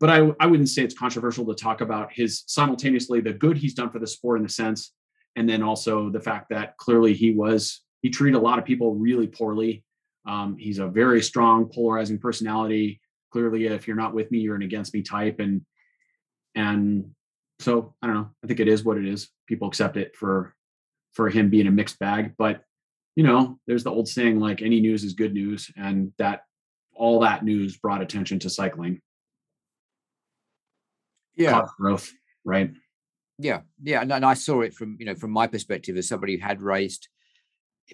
But I, I wouldn't say it's controversial to talk about his simultaneously the good he's done for the sport in a sense, and then also the fact that clearly he was he treated a lot of people really poorly. Um, he's a very strong, polarizing personality. Clearly, if you're not with me, you're an against me type, and and so I don't know. I think it is what it is. People accept it for for him being a mixed bag, but you know, there's the old saying like any news is good news, and that all that news brought attention to cycling Yeah. caused growth, right? Yeah, yeah, and, and I saw it from you know from my perspective as somebody who had raced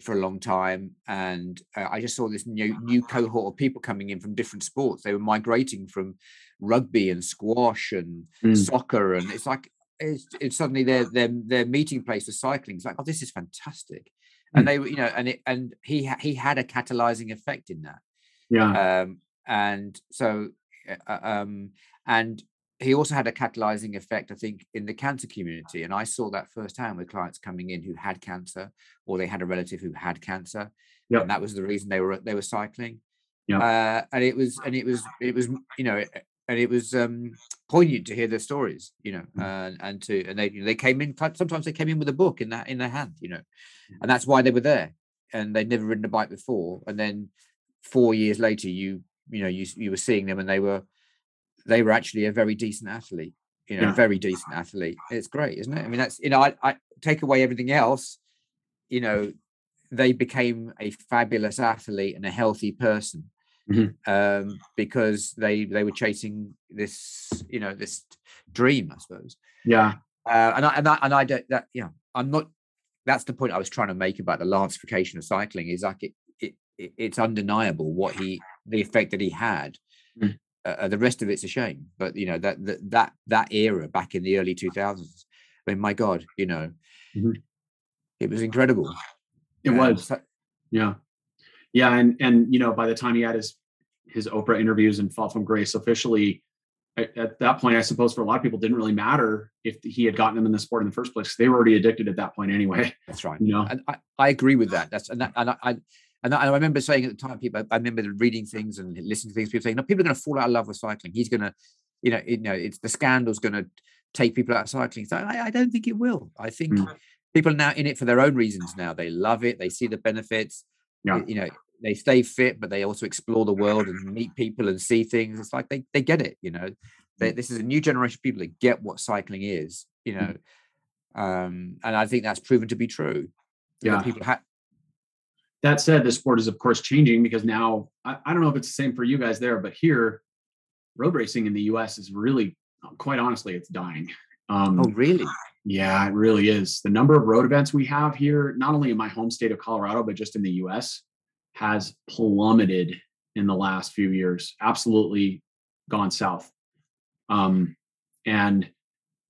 for a long time, and uh, I just saw this new new cohort of people coming in from different sports. They were migrating from rugby and squash and Mm. soccer, and it's like it's, it's suddenly their their their meeting place for cycling. It's like, oh, this is fantastic, and Mm. they were you know, and it and he he had a catalyzing effect in that Yeah, um, and so uh, um, and he also had a catalyzing effect i think in the cancer community and i saw that firsthand with clients coming in who had cancer or they had a relative who had cancer Yep. and that was the reason they were they were cycling Yep. uh, and it was and it was it was you know and it was um poignant to hear their stories you know Mm. and and to and they you know, they came in sometimes they came in with a book in that in their hand you know Mm. and that's why they were there and they'd never ridden a bike before and then four years later you you know you you were seeing them and they were they were actually a very decent athlete you know Yeah. very decent athlete it's great isn't it i mean that's you know I, I take away everything else you know they became a fabulous athlete and a healthy person Mhm. um because they they were chasing this you know this dream i suppose yeah, uh, and I and I and I don't that yeah I'm not that's the point I was trying to make about the lancification of cycling is like it, it, it it's undeniable what he the effect that he had. Mm. Uh, uh, the rest of it's a shame, but you know that that that that era back in the early 2000s. I mean, my God, you know, Mhm. it was incredible. it Uh, was. so- Yeah, yeah, and and you know, by the time he had his his Oprah interviews and Fall from Grace officially, at, at that point, I suppose for a lot of people, didn't really matter if he had gotten them in the sport in the first place. They were already addicted at that point anyway. That's right. You know, and I, I agree with that. That's and that, and I, I and I, I remember saying at the time, people, I remember reading things and listening to things. People saying, "No, people are going to fall out of love with cycling. He's going to, you know, you know, it's the scandal's going to take people out of cycling." So I, I don't think it will. I think Mm. people are now in it for their own reasons. Now they love it. They see the benefits. Yeah. You know, they stay fit, but they also explore the world and meet people and see things. It's like they they get it, you know. They, this is a new generation of people that get what cycling is, you know. Um, and I think that's proven to be true. You know, Yeah. people ha- that said, the sport is of course changing because now I, I don't know if it's the same for you guys there, but here, road racing in the U.S. is really, quite honestly, it's dying. Um, oh really? Yeah, it really is. The number of road events we have here, not only in my home state of Colorado, but just in the US, has plummeted in the last few years. Absolutely gone south. Um, and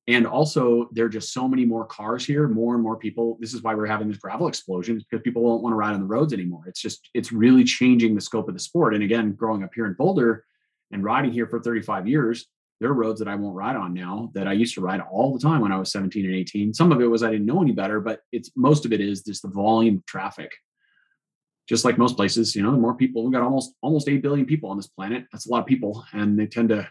and also there are just so many more cars here, more and more people. This is why we're having this gravel explosion, because people won't want to ride on the roads anymore. It's just it's really changing the scope of the sport. And again, growing up here in Boulder and riding here for 35 years, there are roads that I won't ride on now that I used to ride all the time when I was 17 and 18. Some of it was I didn't know any better, but it's most of it is just the volume of traffic. Just like most places, you know, the more people, we've got almost almost 8 billion people on this planet. That's a lot of people. And they tend to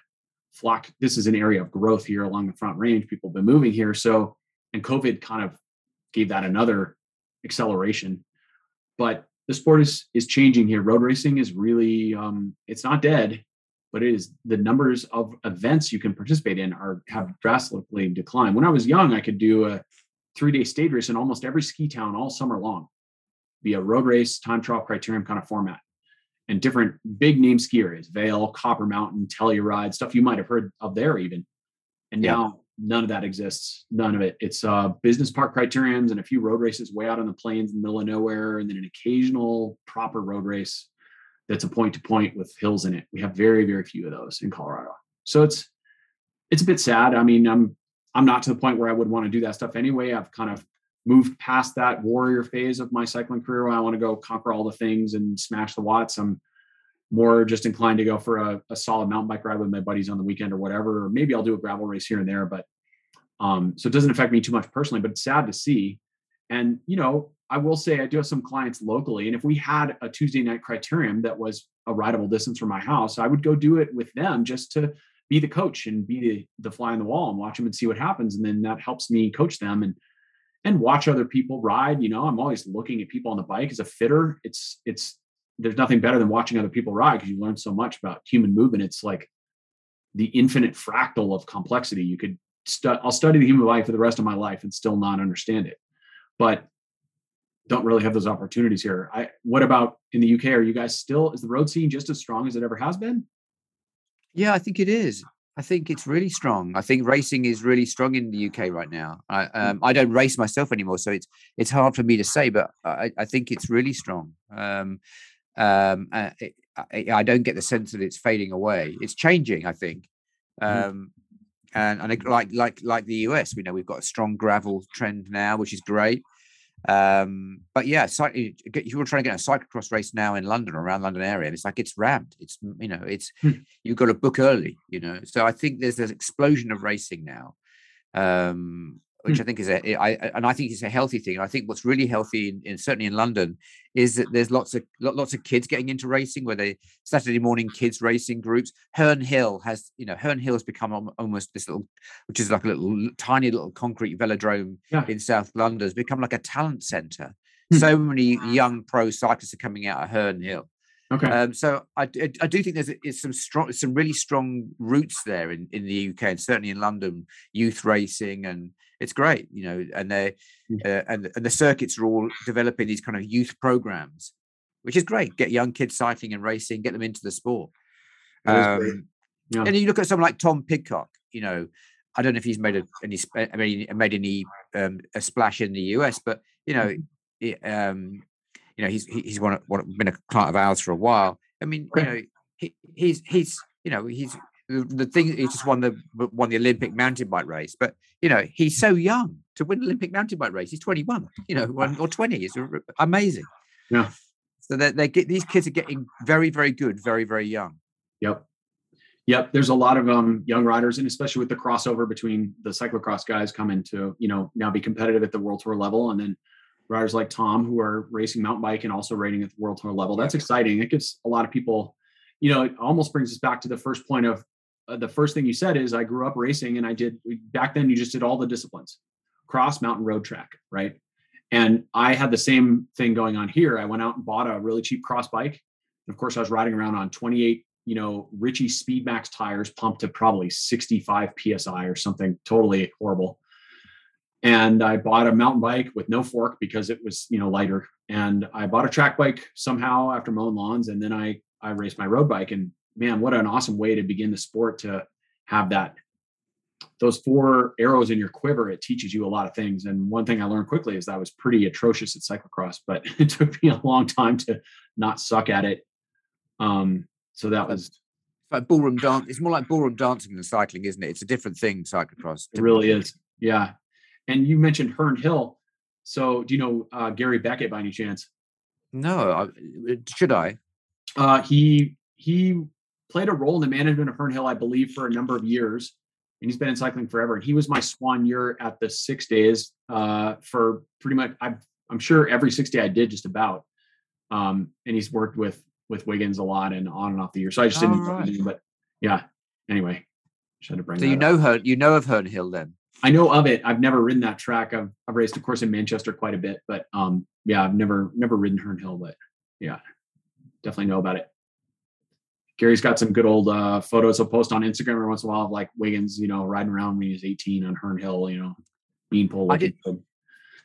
flock. This is an area of growth here along the front range. People have been moving here. So, and COVID kind of gave that another acceleration. But the sport is is changing here. Road racing is really um, it's not dead but it is the numbers of events you can participate in are have drastically declined. When I was young, I could do a three day stage race in almost every ski town all summer long, be a road race, time trial, criterium kind of format, and different big name ski areas, Vail, Copper Mountain, Telluride, stuff you might have heard of there even. And Yeah. now none of that exists. None of it. It's uh, business park criteriums and a few road races way out on the plains in the middle of nowhere, and then an occasional proper road race that's a point to point with hills in it. We have very, very few of those in Colorado. So it's it's a bit sad. I mean, I'm I'm not to the point where I would want to do that stuff anyway. I've kind of moved past that warrior phase of my cycling career where I want to go conquer all the things and smash the watts. I'm more just inclined to go for a, a solid mountain bike ride with my buddies on the weekend or whatever. Or maybe I'll do a gravel race here and there, but um, so it doesn't affect me too much personally, but it's sad to see. And you know, I will say I do have some clients locally, and if we had a Tuesday night criterium that was a rideable distance from my house, I would go do it with them just to be the coach and be the, the fly on the wall and watch them and see what happens. And then that helps me coach them and and watch other people ride. You know, I'm always looking at people on the bike as a fitter. It's it's there's nothing better than watching other people ride because you learn so much about human movement. It's like the infinite fractal of complexity. You could stu- I'll study the human body for the rest of my life and still not understand it. But don't really have those opportunities here. I what about in the UK? Are you guys still is the road scene just as strong as it ever has been? Yeah, I think it is. I think it's really strong. I think racing is really strong in the UK right now. I um, I don't race myself anymore, so it's it's hard for me to say, but I, I think it's really strong. Um, um, uh, it, I, I don't get the sense that it's fading away. It's changing, I think. Mhm. Um, and and like like like the US, we know we've got a strong gravel trend now, which is great. Um, but yeah, you were trying to get a cyclocross race now in London, around London area, and it's like it's rammed. It's you know, it's Hmm. you've got to book early, you know. So I think there's this explosion of racing now, um, which I think is a I I- and I think it's a healthy thing. I think what's really healthy, in, in certainly in London, is that there's lots of lots of kids getting into racing. Where they Saturday morning kids racing groups. Herne Hill has you know Herne Hill has become almost this little, which is like a little tiny little concrete velodrome Yeah. in South London. Has become like a talent centre. Hmm. So many young pro cyclists are coming out of Herne Hill. Okay. Um, so I do think there's some strong, some really strong roots there in, in the UK and certainly in London, youth racing, and it's great, you know. And they uh, and and the circuits are all developing these kind of youth programs, which is great. Get young kids cycling and racing, get them into the sport. That is great. Um, Yeah. And you look at someone like Tom Pidcock, you know. I don't know if he's made a, any I mean, made any um, a splash in the US, but you know, Mm-hmm. it, um, you know, he's he- he's one, of- one been a client of ours for a while. I mean, you know, he, he's he's you know he's the, thing he just won the won the Olympic mountain bike race, but you know he's so young to win Olympic mountain bike race. He's 21, you know, or, or 20. It's amazing. Yeah. So they they get these kids are getting very very good, very very young. Yep. Yep. There's a lot of um, young riders, and especially with the crossover between the cyclocross guys coming to, you know, now be competitive at the world tour level. And then riders like Tom who are racing mountain bike and also rating at the world tour level. That's exciting. It gives a lot of people, you know, it almost brings us back to the first point of uh, the first thing you said is I grew up racing and I did back then you just did all the disciplines cross mountain road track right And I had the same thing going on here. I went out and bought a really cheap cross bike. And of course, I was riding around on 28, you know, Ritchey Speedmax tires pumped to probably 65 psi or something totally horrible. And I bought a mountain bike with no fork because it was, you know, lighter. And I bought a track bike somehow after mowing lawns. And then I I raced my road bike. And man, what an awesome way to begin the sport to have that those four arrows in your quiver, it teaches you a lot of things. And one thing I learned quickly is that I was pretty atrocious at cyclocross, but it took me a long time to not suck at it. Um, so that was It's like ballroom dance. It's more like ballroom dancing than cycling, isn't it? It's a different thing, cyclocross. it really is. Yeah. And you mentioned Herne Hill. So do you know uh, Gary Beckett by any chance? No, I, uh, should I? Uh, he he played a role in the management of Herne Hill, I believe, for a number of years, and he's been in cycling forever. And he was my soigneur at the six days uh, for pretty much. i am sure every six day I did just about. Um, and he's worked with with Wiggins a lot and on and off the year. So I just didn't. Right. But yeah. Anyway, just had to bring. So you up. know her. You know of Herne Hill then. I know of it. I've never ridden that track. I've I've raced, of course, in Manchester quite a bit, but um, yeah, I've never never ridden Herne Hill, but yeah, definitely know about it. Gary's got some good old uh, photos he'll post on Instagram every once in a while of like Wiggins, you know, riding around when he was 18 on Herne Hill, you know, beanpole. I did- good.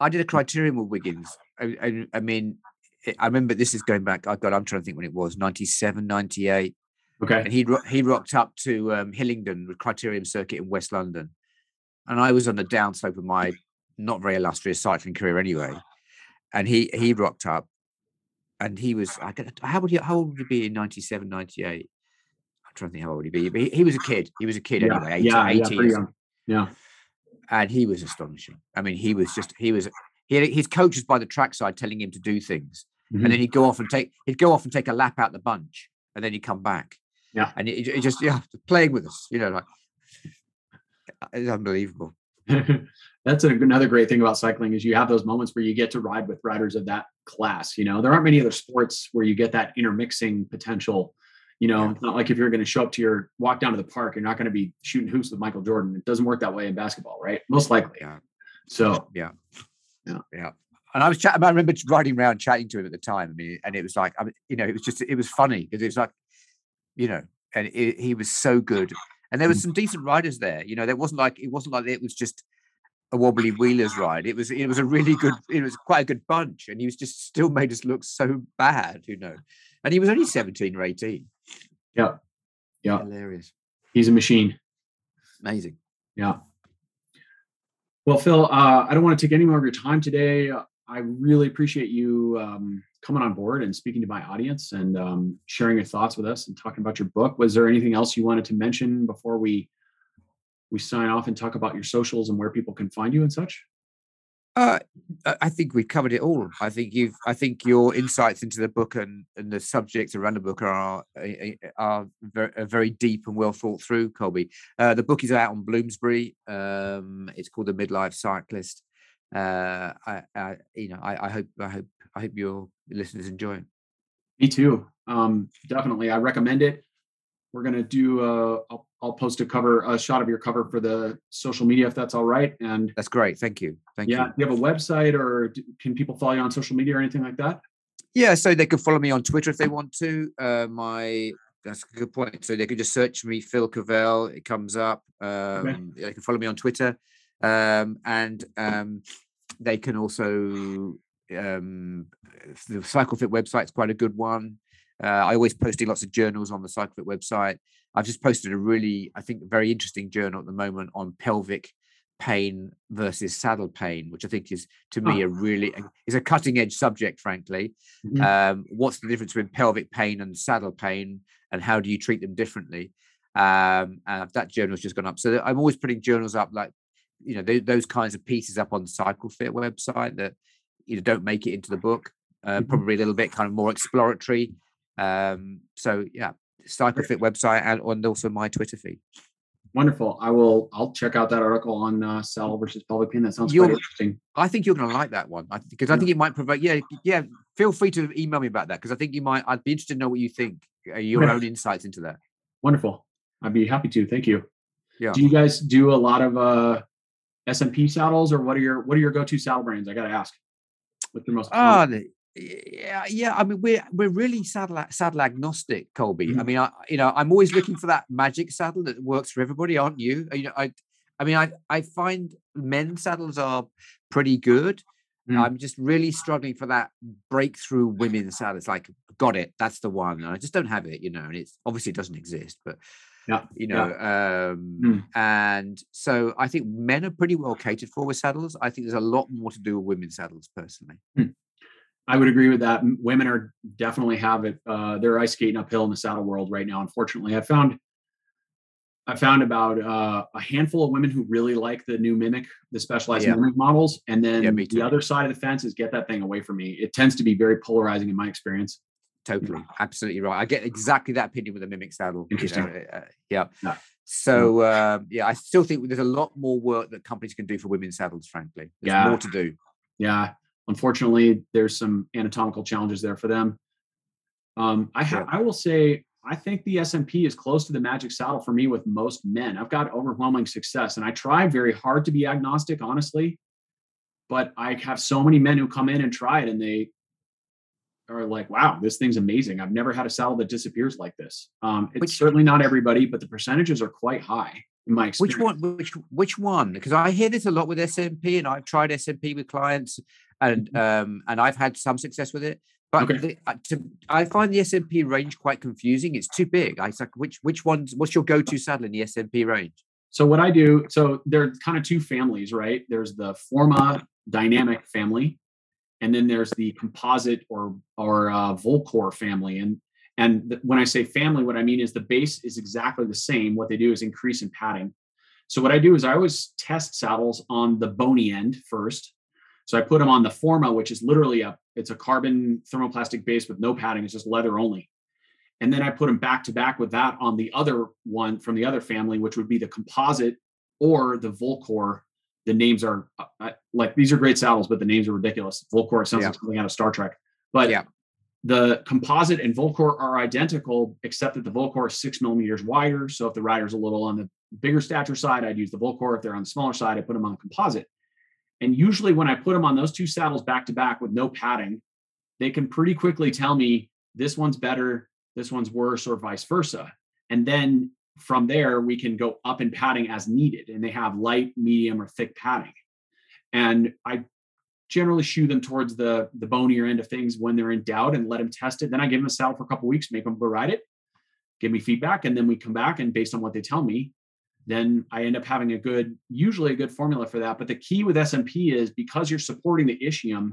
I did a criterium with Wiggins. I, I, I mean, I- I remember this is going back. I got. I'm trying to think when it was 97, 98. Okay. and he he rocked up to um, Hillingdon with Criterium Circuit in West London, and I was on the downslope of my not very illustrious cycling career anyway, and he he rocked up, and he was I don't- how would he how old would he be in 97, 98? I'm trying to think how old would he'd be, but he, he was a kid. He was a kid Yeah, anyway, 18, yeah, yeah, 18 pretty or young. Yeah. and he was astonishing. I mean, he was just he was he had his coaches by the trackside telling him to do things, Mhm. and then he'd go off and take he'd go off and take a lap out the bunch, and then he'd come back. Yeah. and he, he just yeah playing with us, you know, like it's unbelievable. That's a, another great thing about cycling is you have those moments where you get to ride with riders of that class. You know, there aren't many other sports where you get that intermixing potential. You know, Yeah. it's not like if you're going to show up to your walk down to the park, you're not going to be shooting hoops with Michael Jordan. It doesn't work that way in basketball, right? Most likely. Yeah. So Yeah, Yeah. yeah. And I was chatting. I remember riding around chatting to him at the time. I mean, and it was like, I mean, you know, it was just it was funny because it was like, you know, and it, he was so good. And there was mm. some decent riders there. You know, there wasn't like it wasn't like it was just a wobbly wheelers ride. It was it was a really good. It was quite a good bunch, and he was just still made us look so bad. You know, and he was only seventeen or eighteen. yeah, yeah, Hilarious, he's a machine. amazing. Yeah. Well, Phil, uh, I don't want to take any more of your time today. I really appreciate you um, coming on board and speaking to my audience and um, sharing your thoughts with us and talking about your book. Was there anything else you wanted to mention before we we sign off and talk about your socials and where people can find you and such? Uh, I think we've covered it all. I think you've. I think your insights into the book and, and the subjects around the book are are, are very, are very deep and well thought through. Colby, uh, the book is out on Bloomsbury. Um, it's called The Midlife Cyclist. Uh, I, I, you know, I, I hope, I hope, I hope your listeners enjoy it. Me too. Um, definitely, I recommend it. We're gonna do. Uh, I'll, I'll post a cover, a shot of your cover for the social media if that's all right. And That's great. Thank you. Thank yeah, you. do you have a website or do, can people follow you on social media or anything like that? Yeah, so they can follow me on Twitter if they want to. Uh, my that's a good point. So they can just search me, Phil Cavell. It comes up. Um, They can follow me on Twitter, um, and um, they can also um, the CycleFit website is quite a good one. Uh, I always posting lots of journals on the CycleFit website. I've just posted a really, I think, very interesting journal at the moment on pelvic pain versus saddle pain, which I think is to me Huh. a really is a cutting edge subject, frankly. Mhm. Um, what's the difference between pelvic pain and saddle pain, and how do you treat them differently? Um, uh, that journal's just gone up. So I'm always putting journals up, like you know tho- those kinds of pieces up on the CycleFit website that you know don't make it into the book. Uh, Mhm. Probably a little bit kind of more exploratory. Um, so yeah, CycleFit website and, also my Twitter feed. Wonderful. I will. I'll check out that article on uh, saddle versus pelvic pain. That sounds You'll- quite interesting. I think you're going to like that one because I Yeah. think it might provoke. Yeah, yeah. Feel free to email me about that because I think you might. I'd be interested to know what you think, uh, your own insights into that. Wonderful. I'd be happy to. Thank you. Yeah. Do you guys do a lot of uh, SMP saddles, or what are your what are your go to saddle brands? I got to ask. What's your most? The- yeah, yeah. I mean, we're we're really saddle saddle agnostic, Colby. I Mhm. mean, I you know, I'm always looking for that magic saddle that works for everybody, aren't you? You know, I I mean, I I find men's saddles are pretty good. Mm. I'm just really struggling for that breakthrough women's saddle. It's like, got it, that's the one. And I just don't have it, you know, and it's obviously it doesn't exist, but Yeah, you yeah. know, um, Mm. and so I think men are pretty well catered for with saddles. I think there's a lot more to do with women's saddles personally. I would agree with that. Women are definitely have it. Uh, they're ice skating uphill in the saddle world right now. Unfortunately, I found I found about uh, a handful of women who really like the new mimic, the specialized Yeah. mimic models, and then Yeah, the other side of the fence is get that thing away from me. It tends to be very polarizing in my experience. Totally, absolutely right. I get exactly that opinion with the mimic saddle. you know, Interesting. uh, yeah. Yeah. So um, yeah, I still think there's a lot more work that companies can do for women's saddles. Frankly, there's Yeah. more to do. Yeah, unfortunately, there's some anatomical challenges there for them. Um, I ha-. I will say I think the SMP is close to the magic saddle for me with most men. I've got overwhelming success, and I try very hard to be agnostic, honestly. But I have so many men who come in and try it, and they are like, "Wow, this thing's amazing! I've never had a saddle that disappears like this." Um, it's Which- certainly not everybody, but the percentages are quite high in my experience. Which one? Which which one? Because I hear this a lot with SMP, and I've tried SMP with clients, and um, and I've had some success with it. But Mm-hmm. Okay. the, uh, to, I find the SMP range quite confusing. It's too big. I like which which ones? What's your go-to saddle in the SMP range? So what I do, so there's kind of two families, right? There's the Forma dynamic family, and then there's the composite or or uh, Volcor family. And and th- when I say family, what I mean is the base is exactly the same. What they do is increase in padding. So what I do is I always test saddles on the bony end first. So I put them on the Forma, which is literally a it's a carbon thermoplastic base with no padding. It's just leather only. And then I put them back to back with that on the other one from the other family, which would be the composite or the Volcor. The names are uh, uh, like these are great saddles, but the names are ridiculous. Volcor sounds Yeah. like something out of Star Trek. But Yeah. The composite and Volcor are identical, except that the Volcor is six millimeters wider. So if the rider's a little on the bigger stature side, I'd use the Volcor. If they're on the smaller side, I put them on composite. And usually, when I put them on those two saddles back to back with no padding, they can pretty quickly tell me this one's better, this one's worse, or vice versa. And then from there, we can go up in padding as needed. And they have light, medium, or thick padding. And I generally shoe them towards the the bonier end of things when they're in doubt and let them test it. Then I give them a saddle for a couple weeks, make them go ride it, give me feedback, and then we come back and based on what they tell me, then I end up having a good, usually a good formula for that. But the key with SMP is because you're supporting the ischium,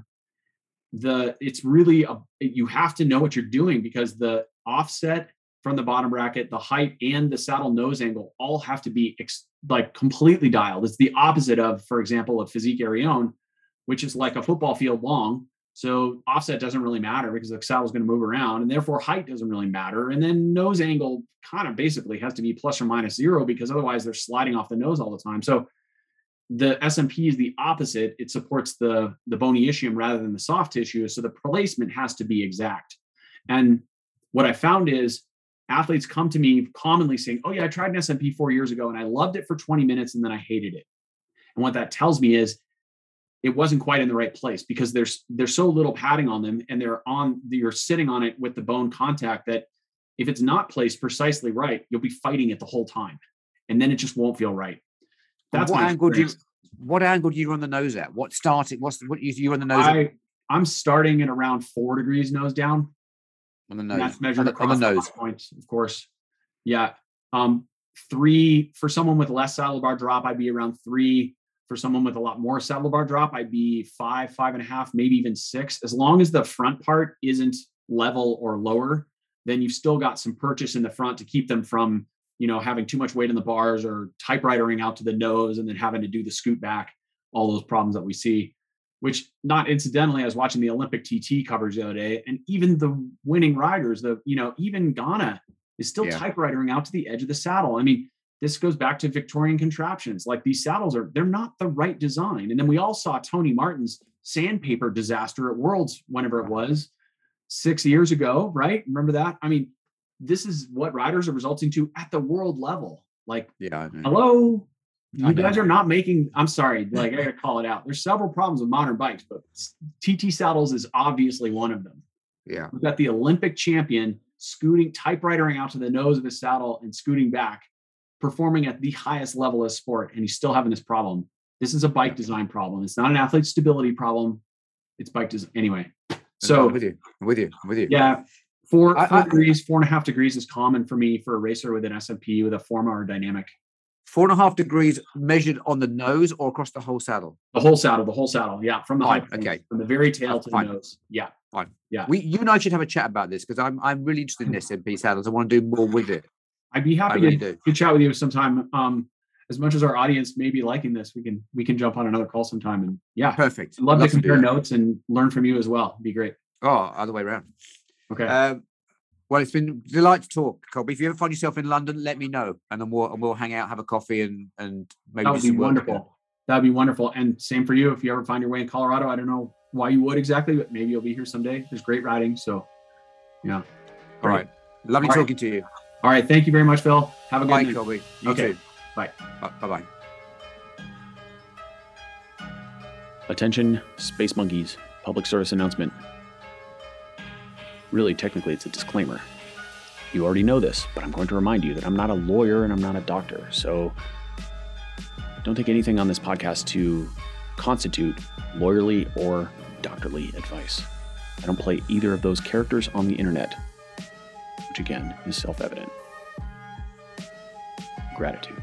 the it's really a you have to know what you're doing because the offset from the bottom bracket, the height and the saddle nose angle all have to be ex, like completely dialed. It's the opposite of, for example, of Fizik Arione, which is like a football field long. So offset doesn't really matter because the saddle's going to move around, and therefore height doesn't really matter. And then nose angle kind of basically has to be plus or minus zero because otherwise they're sliding off the nose all the time. So the SMP is the opposite. It supports the the bony ischium rather than the soft tissue. So the placement has to be exact. And what I found is athletes come to me commonly saying, "Oh yeah, I tried an SMP four years ago and I loved it for 20 minutes and then I hated it." And what that tells me is it wasn't quite in the right place because there's there's so little padding on them and they're on you're sitting on it with the bone contact that if it's not placed precisely right, you'll be fighting it the whole time, and then it just won't feel right. And That's what angle do you what angle do you run the nose at? What starting? What's what you you run the nose at, I I'm starting at around four degrees nose down. on the and nose that's on measured the, across on the nose. points, of course. Yeah. Um, three for someone with less saddle bar drop, I'd be around three. For someone with a lot more saddle bar drop, I'd be five, five and a half, maybe even six. As long as the front part isn't level or lower, then you've still got some purchase in the front to keep them from, you know, having too much weight in the bars or typewritering out to the nose and then having to do the scoot back, all those problems that we see. Which, not incidentally, I was watching the Olympic TT coverage the other day, and even the winning riders, the you know, even Ganna is still Yeah. typewritering out to the edge of the saddle. I mean, this goes back to Victorian contraptions. Like these saddles are, they're not the right design. And then we all saw Tony Martin's sandpaper disaster at Worlds, whenever it was, six years ago, right? Remember that? I mean, this is what riders are resulting to at the world level. Like, Yeah, I know. hello, you guys are not making. I'm sorry, like I gotta call it out. There's several problems with modern bikes, but TT saddles is obviously one of them. Yeah, we've got the Olympic champion scooting, typewritering out to the nose of his saddle and scooting back, performing at the highest level of sport, and he's still having this problem. This is a bike design problem. It's not an athlete stability problem. It's bike design anyway. So with you, I'm with you, I'm with you. Yeah, four, I, four I, degrees, four and a half degrees is common for me for a racer with an SMP with a Forma or dynamic. Four and a half degrees measured on the nose or across the whole saddle? The whole saddle, the whole saddle. Yeah, from the fine, okay, from the very tail to fine. the nose. Yeah, fine. Yeah, we you and I should have a chat about this because I'm I'm really interested in SMP saddles. I want to do more with it. I'd be happy really to, to chat with you sometime. Um, as much as our audience may be liking this, we can we can jump on another call sometime. And yeah, perfect. I'd love, love to compare to notes and learn from you as well. It'd be great. Oh, other way around. Okay. Um, well, it's been a delight to talk, Colby. If you ever find yourself in London, let me know, and then we'll and we'll hang out, have a coffee, and and maybe that would be wonderful. That'd be wonderful. And same for you. If you ever find your way in Colorado, I don't know why you would exactly, but maybe you'll be here someday. There's great riding, so yeah. All right. Lovely All talking right. to you. All right. Thank you very much, Phil. Have a good Bye, night. Colby. You okay. too. Bye. Uh, bye bye. Attention, Space Monkeys. Public service announcement. Really, technically, it's a disclaimer. You already know this, but I'm going to remind you that I'm not a lawyer and I'm not a doctor, so don't take anything on this podcast to constitute lawyerly or doctorly advice. I don't play either of those characters on the internet, which again is self evident. Gratitude.